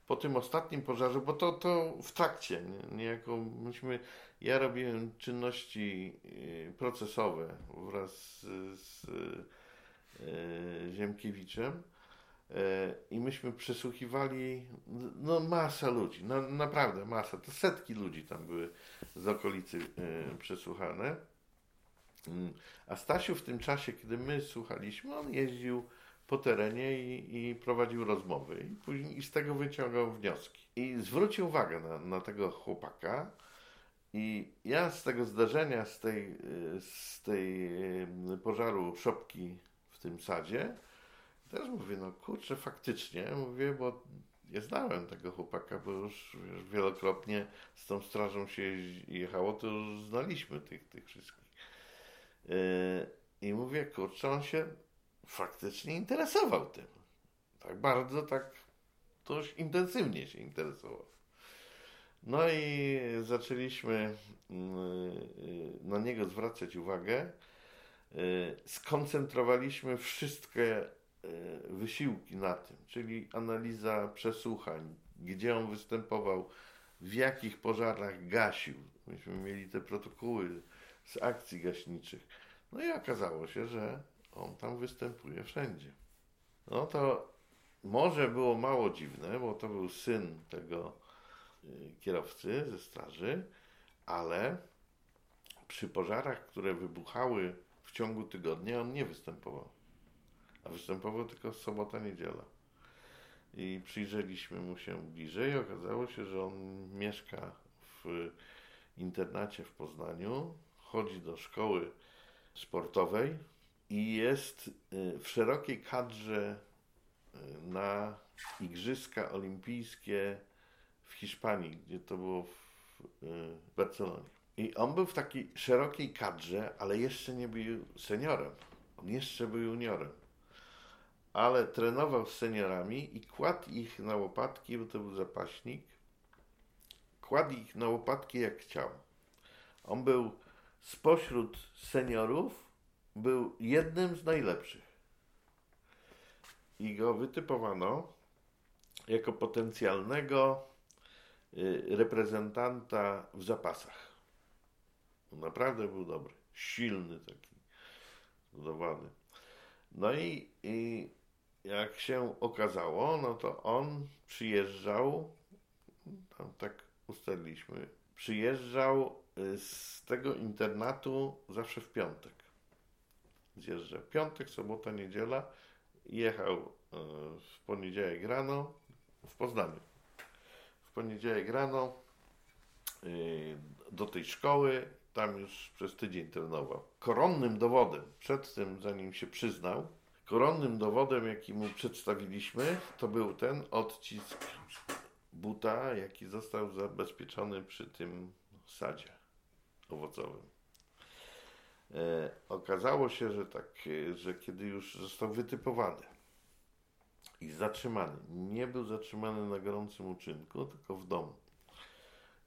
po tym ostatnim pożarze, bo to, to w trakcie, nie? niejako myśmy, ja robiłem czynności y, procesowe wraz z, z e, Ziemkiewiczem e, i myśmy przesłuchiwali no masa ludzi, no, naprawdę masa, to setki ludzi tam były z okolicy przesłuchane. Mm, a Stasiu w tym czasie, kiedy my słuchaliśmy, on jeździł po terenie i, i prowadził rozmowy i później i z tego wyciągał wnioski. I zwrócił uwagę na, na tego chłopaka i ja z tego zdarzenia, z tej, z tej pożaru szopki w tym sadzie, też mówię, no kurczę, faktycznie, mówię, bo ja znałem tego chłopaka, bo już, wielokrotnie z tą strażą się jechało, to już znaliśmy tych, tych wszystkich. Yy, I mówię, kurczę, on się faktycznie interesował tym. Tak bardzo, tak dość intensywnie się interesował. No i zaczęliśmy mm, y, na niego zwracać uwagę. Y, skoncentrowaliśmy wszystkie y, wysiłki na tym, czyli analiza przesłuchań, gdzie on występował, w jakich pożarach gasił. Myśmy mieli te protokoły z akcji gaśniczych. No i okazało się, że on tam występuje wszędzie. No to może było mało dziwne, bo to był syn tego y, kierowcy ze straży, ale przy pożarach, które wybuchały w ciągu tygodnia, on nie występował. A występował tylko sobota, niedziela. I przyjrzeliśmy mu się bliżej. Okazało się, że on mieszka w internacie w Poznaniu, chodzi do szkoły sportowej i jest y, w szerokiej kadrze y, na Igrzyska Olimpijskie w Hiszpanii, gdzie to było w y, Barcelonie. I on był w takiej szerokiej kadrze, ale jeszcze nie był seniorem. On jeszcze był juniorem. Ale trenował z seniorami i kładł ich na łopatki, bo to był zapaśnik. Kładł ich na łopatki jak chciał. On był spośród seniorów był jednym z najlepszych. I go wytypowano jako potencjalnego y, reprezentanta w zapasach. Naprawdę był dobry, silny taki, zbudowany. No i, i jak się okazało, no to on przyjeżdżał, tam tak ustaliliśmy, przyjeżdżał y, z tego internatu zawsze w piątek. Zjeżdżał piątek, sobota, niedziela. Jechał y, w poniedziałek rano w Poznaniu. W poniedziałek rano y, do tej szkoły, tam już przez tydzień trenował. Koronnym dowodem, przed tym zanim się przyznał, koronnym dowodem, jaki mu przedstawiliśmy, to był ten odcisk buta, jaki został zabezpieczony przy tym sadzie owocowym. E, okazało się, że tak, e, że kiedy już został wytypowany i zatrzymany, nie był zatrzymany na gorącym uczynku, tylko w domu.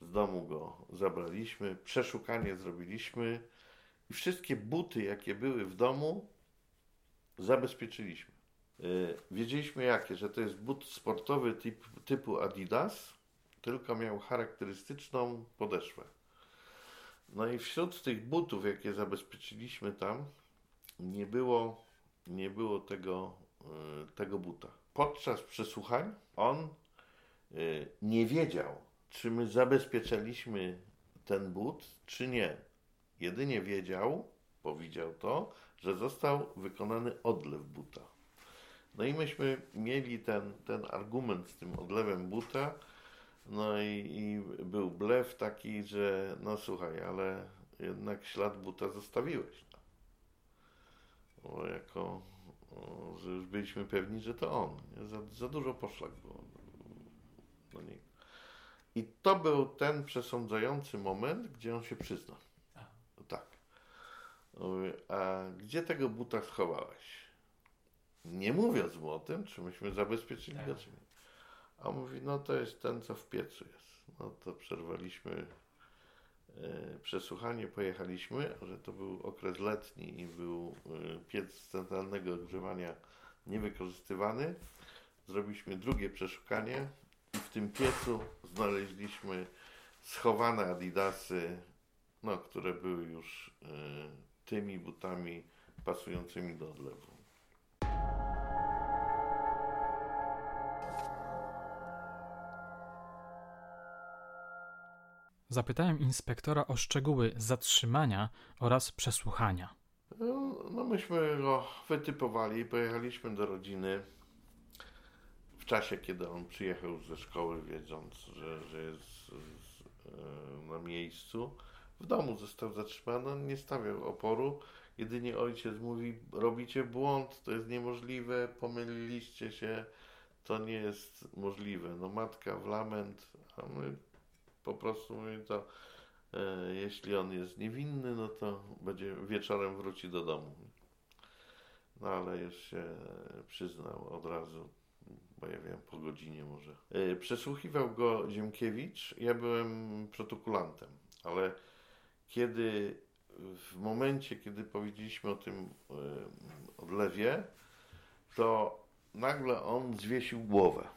Z domu go zabraliśmy, przeszukanie zrobiliśmy i wszystkie buty, jakie były w domu, zabezpieczyliśmy. E, wiedzieliśmy jakie, że to jest but sportowy typ, typu Adidas, tylko miał charakterystyczną podeszwę. No i wśród tych butów, jakie zabezpieczyliśmy tam, nie było, nie było tego, e, tego buta. Podczas przesłuchań on e, nie wiedział, czy my zabezpieczaliśmy ten but, czy nie. Jedynie wiedział, powiedział to, że został wykonany odlew buta. No i myśmy mieli ten, ten argument z tym odlewem buta, no i, i był blef taki, że no słuchaj, ale jednak ślad buta zostawiłeś. No. Bo jako, o, że już byliśmy pewni, że to on. Za, za dużo poszlak było. No nie. I to był ten przesądzający moment, gdzie on się przyznał. Tak. A gdzie tego buta schowałeś? Nie mówiąc mu o tym, czy myśmy zabezpieczyli go, czy nie. A mówi, no to jest ten, co w piecu jest. No to przerwaliśmy e, przesłuchanie, pojechaliśmy, że to był okres letni i był e, piec centralnego ogrzewania niewykorzystywany. Zrobiliśmy drugie przeszukanie i w tym piecu znaleźliśmy schowane adidasy, no, które były już e, tymi butami pasującymi do odlewu. Zapytałem inspektora o szczegóły zatrzymania oraz przesłuchania. No, no myśmy go wytypowali pojechaliśmy do rodziny w czasie, kiedy on przyjechał ze szkoły, wiedząc, że, że jest e, na miejscu. W domu został zatrzymany, on nie stawiał oporu. Jedynie ojciec mówi: Robicie błąd, to jest niemożliwe, pomyliliście się, to nie jest możliwe. No, matka w lament, a my po prostu mówi to, e, jeśli on jest niewinny, no to będzie wieczorem wróci do domu. No ale już się przyznał od razu, bo ja wiem, po godzinie może. E, przesłuchiwał go Ziemkiewicz, ja byłem protokolantem, ale kiedy w momencie, kiedy powiedzieliśmy o tym e, odlewie, to nagle on zwiesił głowę.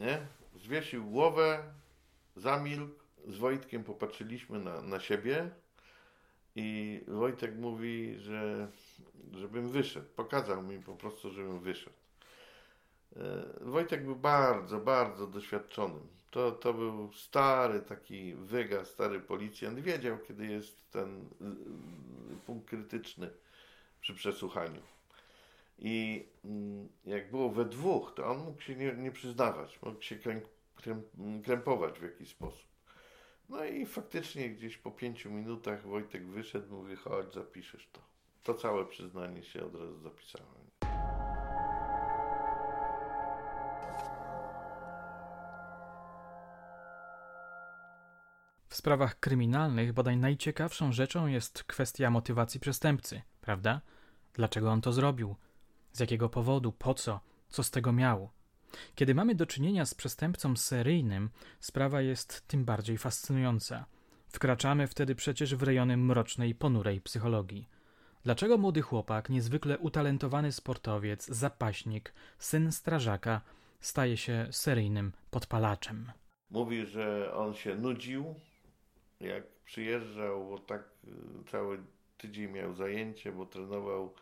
Nie? Zwiesił głowę, zamilkł, z Wojtkiem popatrzyliśmy na, na siebie i Wojtek mówi, że żebym wyszedł. Pokazał mi po prostu, żebym wyszedł. E, Wojtek był bardzo, bardzo doświadczonym. To, to był stary taki wyga, stary policjant. Wiedział, kiedy jest ten y, punkt krytyczny przy przesłuchaniu. I mm, jak było we dwóch, to on mógł się nie, nie przyznawać, mógł się krępować w jakiś sposób. No i faktycznie gdzieś po pięciu minutach Wojtek wyszedł, mówi, chodź, zapiszesz to. To całe przyznanie się od razu zapisałem. W sprawach kryminalnych bodaj najciekawszą rzeczą jest kwestia motywacji przestępcy, prawda? Dlaczego on to zrobił? Z jakiego powodu? Po co? Co z tego miał? Kiedy mamy do czynienia z przestępcą seryjnym, sprawa jest tym bardziej fascynująca. Wkraczamy wtedy przecież w rejony mrocznej, ponurej psychologii. Dlaczego młody chłopak, niezwykle utalentowany sportowiec, zapaśnik, syn strażaka, staje się seryjnym podpalaczem? Mówi, że on się nudził, jak przyjeżdżał, bo tak y, cały tydzień miał zajęcie, bo trenował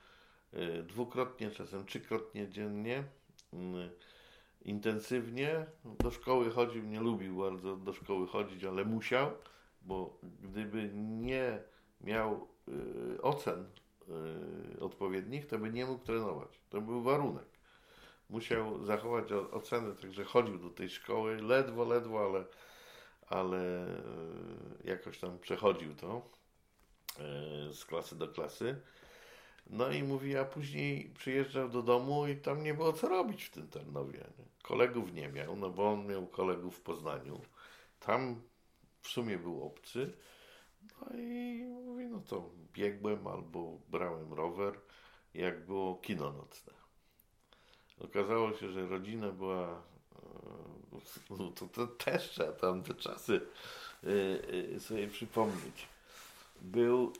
y, dwukrotnie, czasem trzykrotnie dziennie, y, intensywnie. Do szkoły chodził, nie lubił bardzo do szkoły chodzić, ale musiał, bo gdyby nie miał ocen odpowiednich, to by nie mógł trenować. To był warunek musiał zachować ocenę, także chodził do tej szkoły, ledwo, ledwo, ale, ale e, jakoś tam przechodził to e, z klasy do klasy. No i mówi, a później przyjeżdżał do domu i tam nie było co robić w tym Tarnowie. Kolegów nie miał, no bo on miał kolegów w Poznaniu. Tam w sumie był obcy. No i mówi, no to biegłem albo brałem rower, jak było kino nocne. Okazało się, że rodzina była, e, no to, to też trzeba tamte czasy e, e, sobie przypomnieć. Był,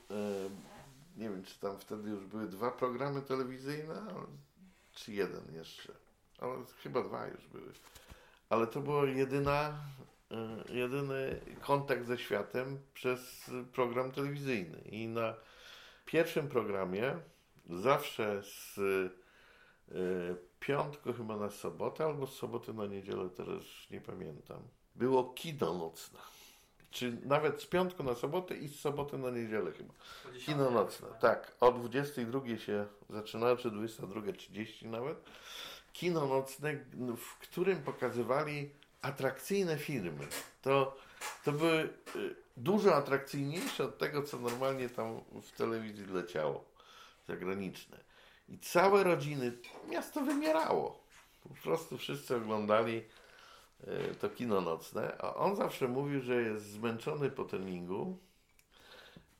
nie wiem, czy tam wtedy już były dwa programy telewizyjne, czy jeden jeszcze. Ale chyba dwa już były. Ale to była jedyna, jedyny kontakt ze światem przez program telewizyjny. I na pierwszym programie zawsze z piątku chyba na sobotę, albo z soboty na niedzielę, teraz nie pamiętam. Było kino nocne. Czy nawet z piątku na sobotę i z soboty na niedzielę chyba. Kino nocne, tak. O 22 się zaczynało, czy 22.30 nawet. Kino nocne, w którym pokazywali atrakcyjne filmy. To, to były y, dużo atrakcyjniejsze od tego, co normalnie tam w telewizji leciało zagraniczne. I całe rodziny, miasto wymierało. Po prostu wszyscy oglądali to kino nocne, a on zawsze mówił, że jest zmęczony po treningu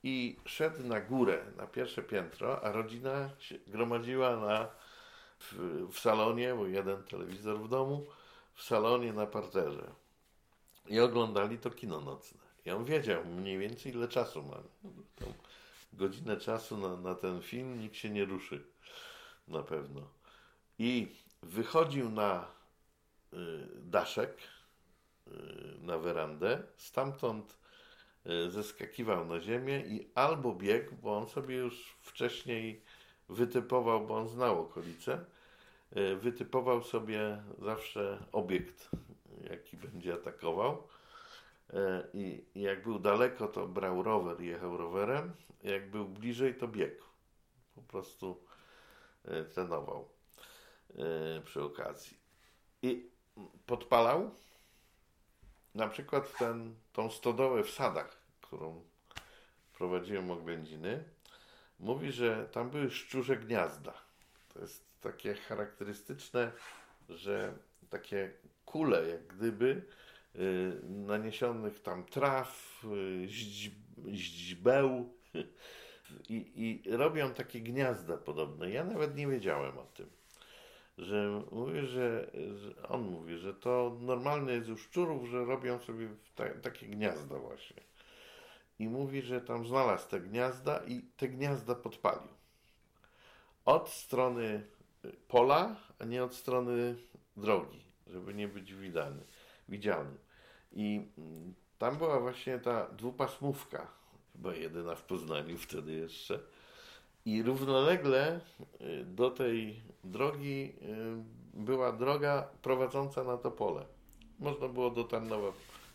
i szedł na górę, na pierwsze piętro, a rodzina się gromadziła na, w, w salonie, bo jeden telewizor w domu, w salonie na parterze. I oglądali to kino nocne. I on wiedział mniej więcej ile czasu ma. Tą godzinę czasu na, na ten film, nikt się nie ruszy na pewno. I wychodził na y, daszek, y, na werandę, stamtąd y, zeskakiwał na ziemię i albo biegł, bo on sobie już wcześniej wytypował, bo on znał okolice, wytypował sobie zawsze obiekt, jaki będzie atakował. I jak był daleko, to brał rower jechał rowerem. Jak był bliżej, to biegł. Po prostu trenował przy okazji. I podpalał na przykład ten, tą stodołę w sadach, którą prowadziłem oględziny. Mówi, że tam były szczurze gniazda. To jest takie charakterystyczne, że takie kule, jak gdyby, y, naniesionych tam traw, y, źdźbeł, i, i robią takie gniazda podobne. Ja nawet nie wiedziałem o tym. Że mówi, że, że on mówi, że to normalne jest u szczurów, że robią sobie ta, takie gniazda właśnie. I mówi, że tam znalazł te gniazda i te gniazda podpalił. Od strony pola, a nie od strony drogi, żeby nie być widany, widzialny. I mm, tam była właśnie ta dwupasmówka chyba jedyna w Poznaniu wtedy jeszcze. I równolegle y, do tej drogi y, była droga prowadząca na to pole. Można było do Tarnowa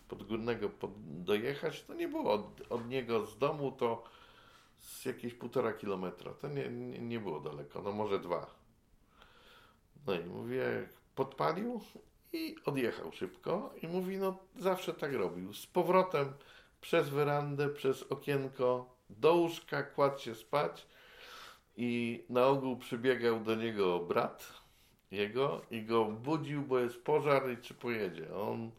Podgórnego pod, dojechać. To nie było od, od, niego z domu, to z jakieś półtora kilometra. To nie, nie, nie było daleko, no może dwa. No i mówię, podpalił i odjechał szybko. I mówi, no zawsze tak robił. Z powrotem przez werandę, przez okienko do łóżka, kładł się spać i na ogół przybiegał do niego brat jego i go budził, bo jest pożar i czy pojedzie. On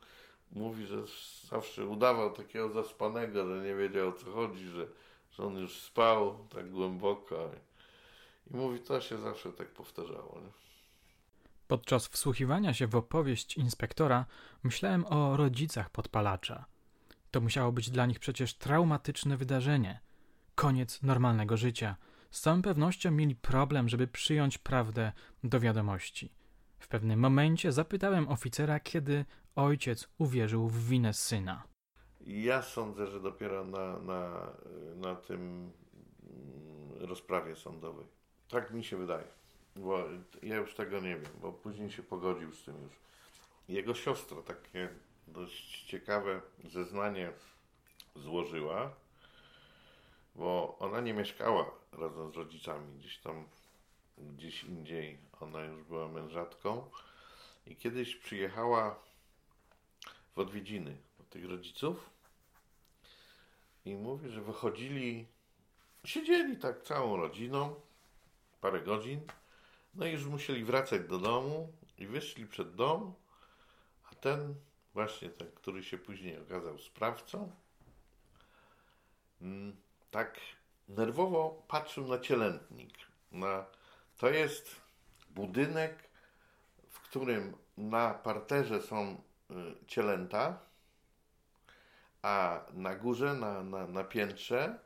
mówi, że zawsze udawał takiego zaspanego, że nie wiedział o co chodzi, że, że on już spał tak głęboko. I mówi, to się zawsze tak powtarzało. Nie? Podczas wsłuchiwania się w opowieść inspektora myślałem o rodzicach podpalacza. To musiało być dla nich przecież traumatyczne wydarzenie. Koniec normalnego życia. Z całą pewnością mieli problem, żeby przyjąć prawdę do wiadomości. W pewnym momencie zapytałem oficera, kiedy ojciec uwierzył w winę syna. Ja sądzę, że dopiero na, na, na tym mm, rozprawie sądowej. Tak mi się wydaje. Bo ja już tego nie wiem, bo później się pogodził z tym już. Jego siostra takie dość ciekawe zeznanie złożyła, bo ona nie mieszkała razem z rodzicami, gdzieś tam, gdzieś indziej. Ona już była mężatką i kiedyś przyjechała w odwiedziny do tych rodziców i mówi, że wychodzili, siedzieli tak całą rodziną, parę godzin, no i już musieli wracać do domu i wyszli przed dom, a ten właśnie ten, który się później okazał sprawcą, mm, tak nerwowo patrzył na cielętnik. Na, to jest budynek, w którym na parterze są y, cielęta, a na górze, na, na, na piętrze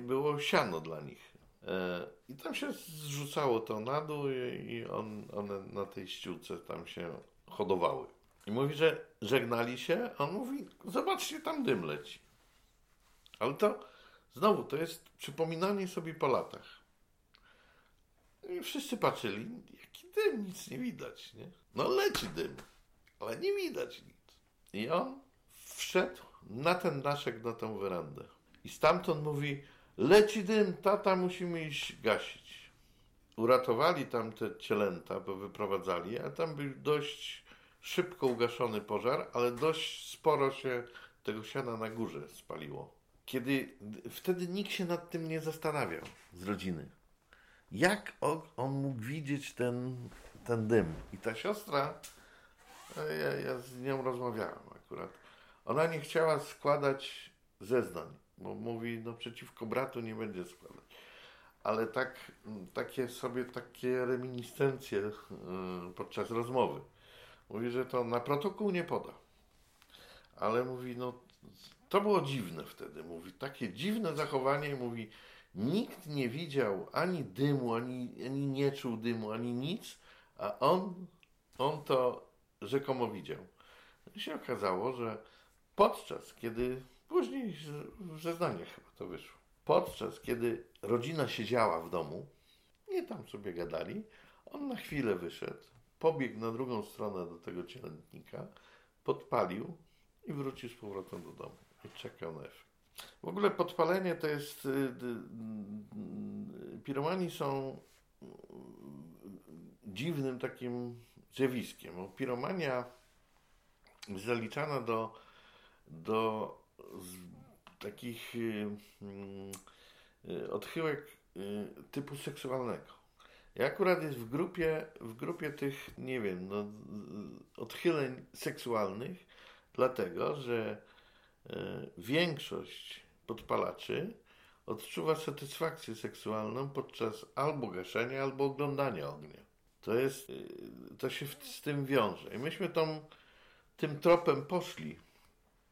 było siano dla nich. E, I tam się zrzucało to na dół i on, one na tej ściółce tam się hodowały. I mówi, że żegnali się, a on mówi, zobaczcie, tam dym leci. Ale to znowu, to jest przypominanie sobie po latach. I wszyscy patrzyli, jaki dym, nic nie widać, nie? No leci dym, ale nie widać nic. I on wszedł na ten daszek, na tę werandę. I stamtąd mówi, leci dym, tata, musimy iść gasić. Uratowali tam te cielęta, bo wyprowadzali, a tam był dość szybko ugaszony pożar, ale dość sporo się tego siana na górze spaliło. Kiedy wtedy nikt się nad tym nie zastanawiał z rodziny. Jak on, mógł widzieć ten, ten dym? I ta siostra, ja, ja z nią rozmawiałem akurat, ona nie chciała składać zeznań, bo mówi, no przeciwko bratu nie będzie składać. Ale tak, takie sobie, takie reminiscencje yy, podczas rozmowy Mówi, że to na protokół nie poda. Ale mówi, no to było dziwne wtedy. Mówi, takie dziwne zachowanie. Mówi, nikt nie widział ani dymu, ani, ani nie czuł dymu, ani nic, a on, on to rzekomo widział. I się okazało, że podczas, kiedy później w zeznaniach chyba to wyszło, podczas kiedy rodzina siedziała w domu, nie tam sobie gadali, on na chwilę wyszedł, pobiegł na drugą stronę do tego cielętnika, podpalił i wrócił z powrotem do domu. I czekał na. W ogóle podpalenie to jest. Y, y, y, piromani są dziwnym takim zjawiskiem. Bo piromania zaliczana do, do takich odchyłek typu seksualnego. Ja akurat jest w grupie, w grupie tych, nie wiem, no, odchyleń seksualnych, dlatego że większość podpalaczy odczuwa satysfakcję seksualną podczas albo gaszenia, albo oglądania ognia. To jest, e, to się z tym wiąże. I myśmy tą, tym tropem poszli,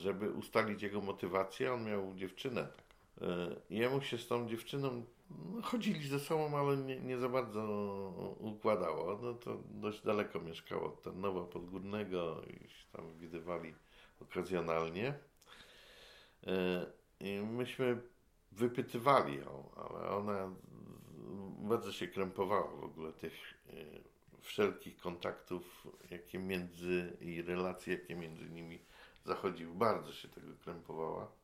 żeby ustalić jego motywację. On miał dziewczynę. Tak. E, jemu się z tą dziewczyną no, chodzili ze sobą, ale nie, nie za bardzo układało. No to dość daleko mieszkało od Tarnowa Podgórnego i tam widywali okazjonalnie. E, I myśmy wypytywali ją, ale ona bardzo się krępowała w ogóle tych e, wszelkich kontaktów, jakie między i relacji, jakie między nimi zachodziły. Bardzo się tego krępowała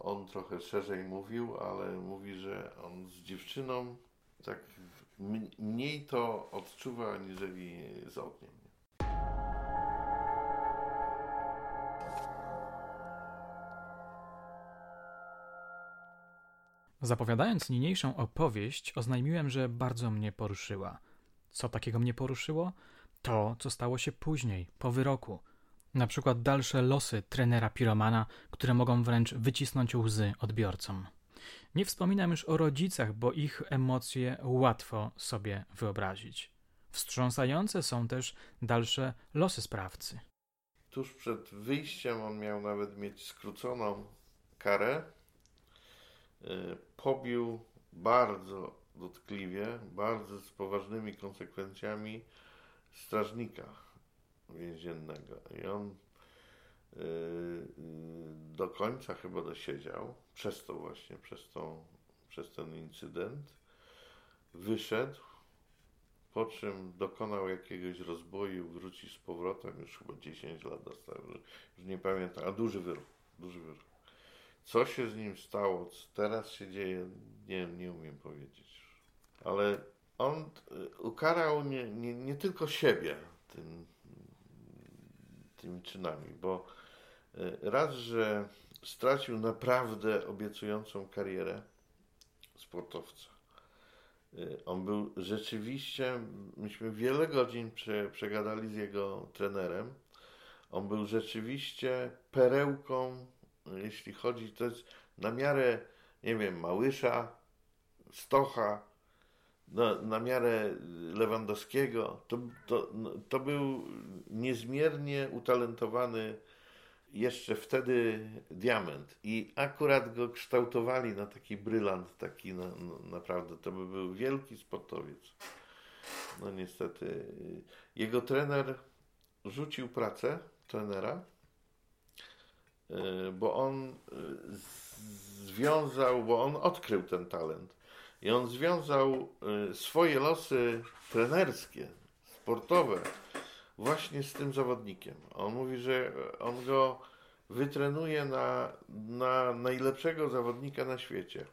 on trochę szerzej mówił, ale mówi, że on z dziewczyną tak mniej to odczuwa, aniżeli z ogniem. Zapowiadając niniejszą opowieść, oznajmiłem, że bardzo mnie poruszyła. Co takiego mnie poruszyło? To, co stało się później, po wyroku – na przykład dalsze losy trenera piromana, które mogą wręcz wycisnąć łzy odbiorcom. Nie wspominam już o rodzicach, bo ich emocje łatwo sobie wyobrazić. Wstrząsające są też dalsze losy sprawcy. Tuż przed wyjściem on miał nawet mieć skróconą karę. E, pobił bardzo dotkliwie, bardzo z poważnymi konsekwencjami strażnika więziennego. I on yy, do końca chyba dosiedział, przez to właśnie, przez, tą, przez ten incydent. Wyszedł, po czym dokonał jakiegoś rozboju, wróci z powrotem, już chyba 10 lat dostał, już nie pamiętam, a duży wyrok, duży wyrok. Co się z nim stało, co teraz się dzieje, nie, nie umiem powiedzieć. Ale on y, ukarał nie, nie, nie tylko siebie tym, tymi czynami, bo y, raz, że stracił naprawdę obiecującą karierę sportowca. Y, on był rzeczywiście, myśmy wiele godzin prze, przegadali z jego trenerem. On był rzeczywiście perełką, jeśli chodzi, to jest na miarę, nie wiem, Małysza, Stocha, na, na miarę Lewandowskiego. To, to, to był niezmiernie utalentowany jeszcze wtedy diament i akurat go kształtowali na taki brylant, taki na, no, naprawdę, to by był wielki sportowiec. No niestety. Jego trener rzucił pracę, trenera, bo on e, związał, bo on odkrył ten talent i on związał e, swoje losy trenerskie, sportowe właśnie z tym zawodnikiem. On mówi, że on go wytrenuje na, na najlepszego zawodnika na świecie.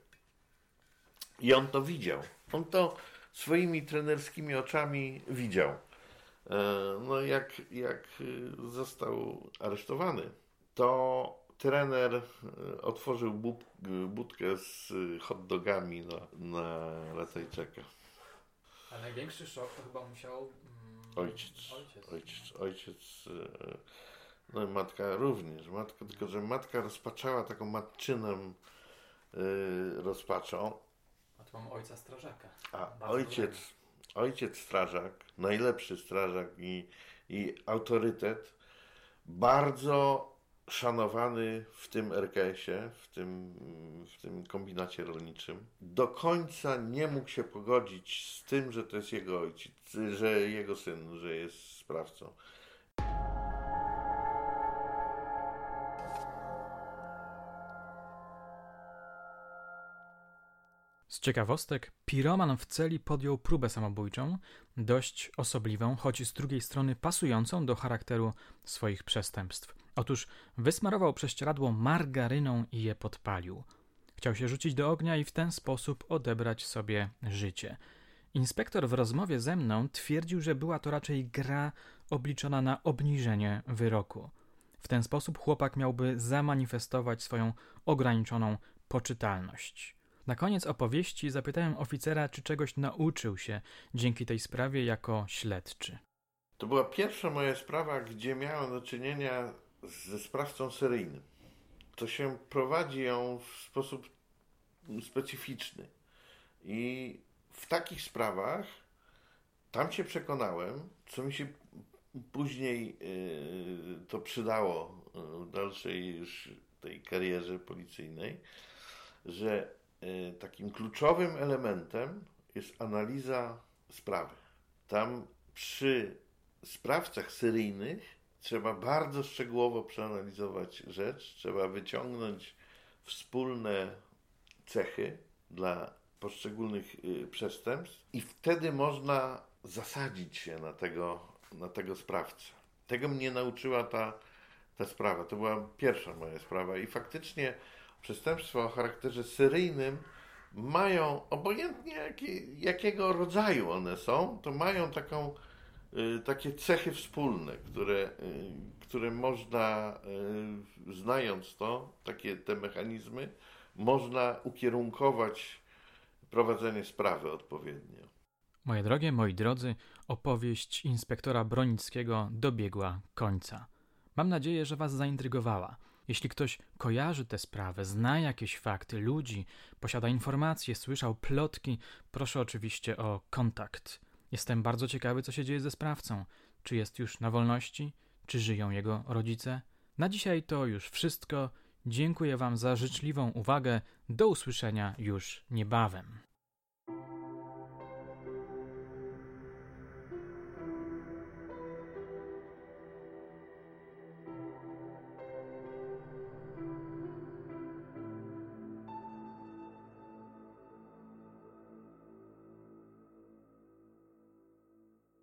I on to widział. On to swoimi trenerskimi oczami widział. E, no jak, jak został aresztowany, to trener e, otworzył bud, budkę z hot dogami na, na Ratajczaka. A największy szok to chyba musiał Ojciec. Ojciec. Ojciec. ojciec e, no i matka również. Matka, tylko, że matka rozpaczała taką matczyną yy, rozpaczą. A tu mam ojca strażaka. A ojciec, ojciec strażak, najlepszy strażak i, i autorytet, bardzo szanowany w tym RKS-ie, w tym, w tym kombinacie rolniczym. Do końca nie mógł się pogodzić z tym, że to jest jego ojciec, że jego syn, że jest sprawcą. Z ciekawostek, piroman w celi podjął próbę samobójczą, dość osobliwą, choć z drugiej strony pasującą do charakteru swoich przestępstw. Otóż wysmarował prześcieradło margaryną i je podpalił. Chciał się rzucić do ognia i w ten sposób odebrać sobie życie. Inspektor w rozmowie ze mną twierdził, że była to raczej gra obliczona na obniżenie wyroku. W ten sposób chłopak miałby zamanifestować swoją ograniczoną poczytalność. Na koniec opowieści zapytałem oficera, czy czegoś nauczył się dzięki tej sprawie jako śledczy. To była pierwsza moja sprawa, gdzie miałem do czynienia ze sprawcą seryjnym. To się prowadzi ją w sposób specyficzny. I w takich sprawach tam się przekonałem, co mi się później yy, to przydało w dalszej już tej karierze policyjnej, że yy, takim kluczowym elementem jest analiza sprawy. Tam przy sprawcach seryjnych trzeba bardzo szczegółowo przeanalizować rzecz, trzeba wyciągnąć wspólne cechy dla poszczególnych y, przestępstw i wtedy można zasadzić się na tego, na tego sprawcę. Tego mnie nauczyła ta, ta sprawa. To była pierwsza moja sprawa i faktycznie przestępstwa o charakterze seryjnym mają, obojętnie jaki, jakiego rodzaju one są, to mają taką takie cechy wspólne, które, y, które można, y, znając to, takie te mechanizmy, można ukierunkować prowadzenie sprawy odpowiednio. Moje drogie, moi drodzy, opowieść inspektora Bronickiego dobiegła końca. Mam nadzieję, że Was zaintrygowała. Jeśli ktoś kojarzy tę sprawę, zna jakieś fakty, ludzi, posiada informacje, słyszał plotki, proszę oczywiście o kontakt. Jestem bardzo ciekawy, co się dzieje ze sprawcą. Czy jest już na wolności? Czy żyją jego rodzice? Na dzisiaj to już wszystko. Dziękuję Wam za życzliwą uwagę. Do usłyszenia już niebawem.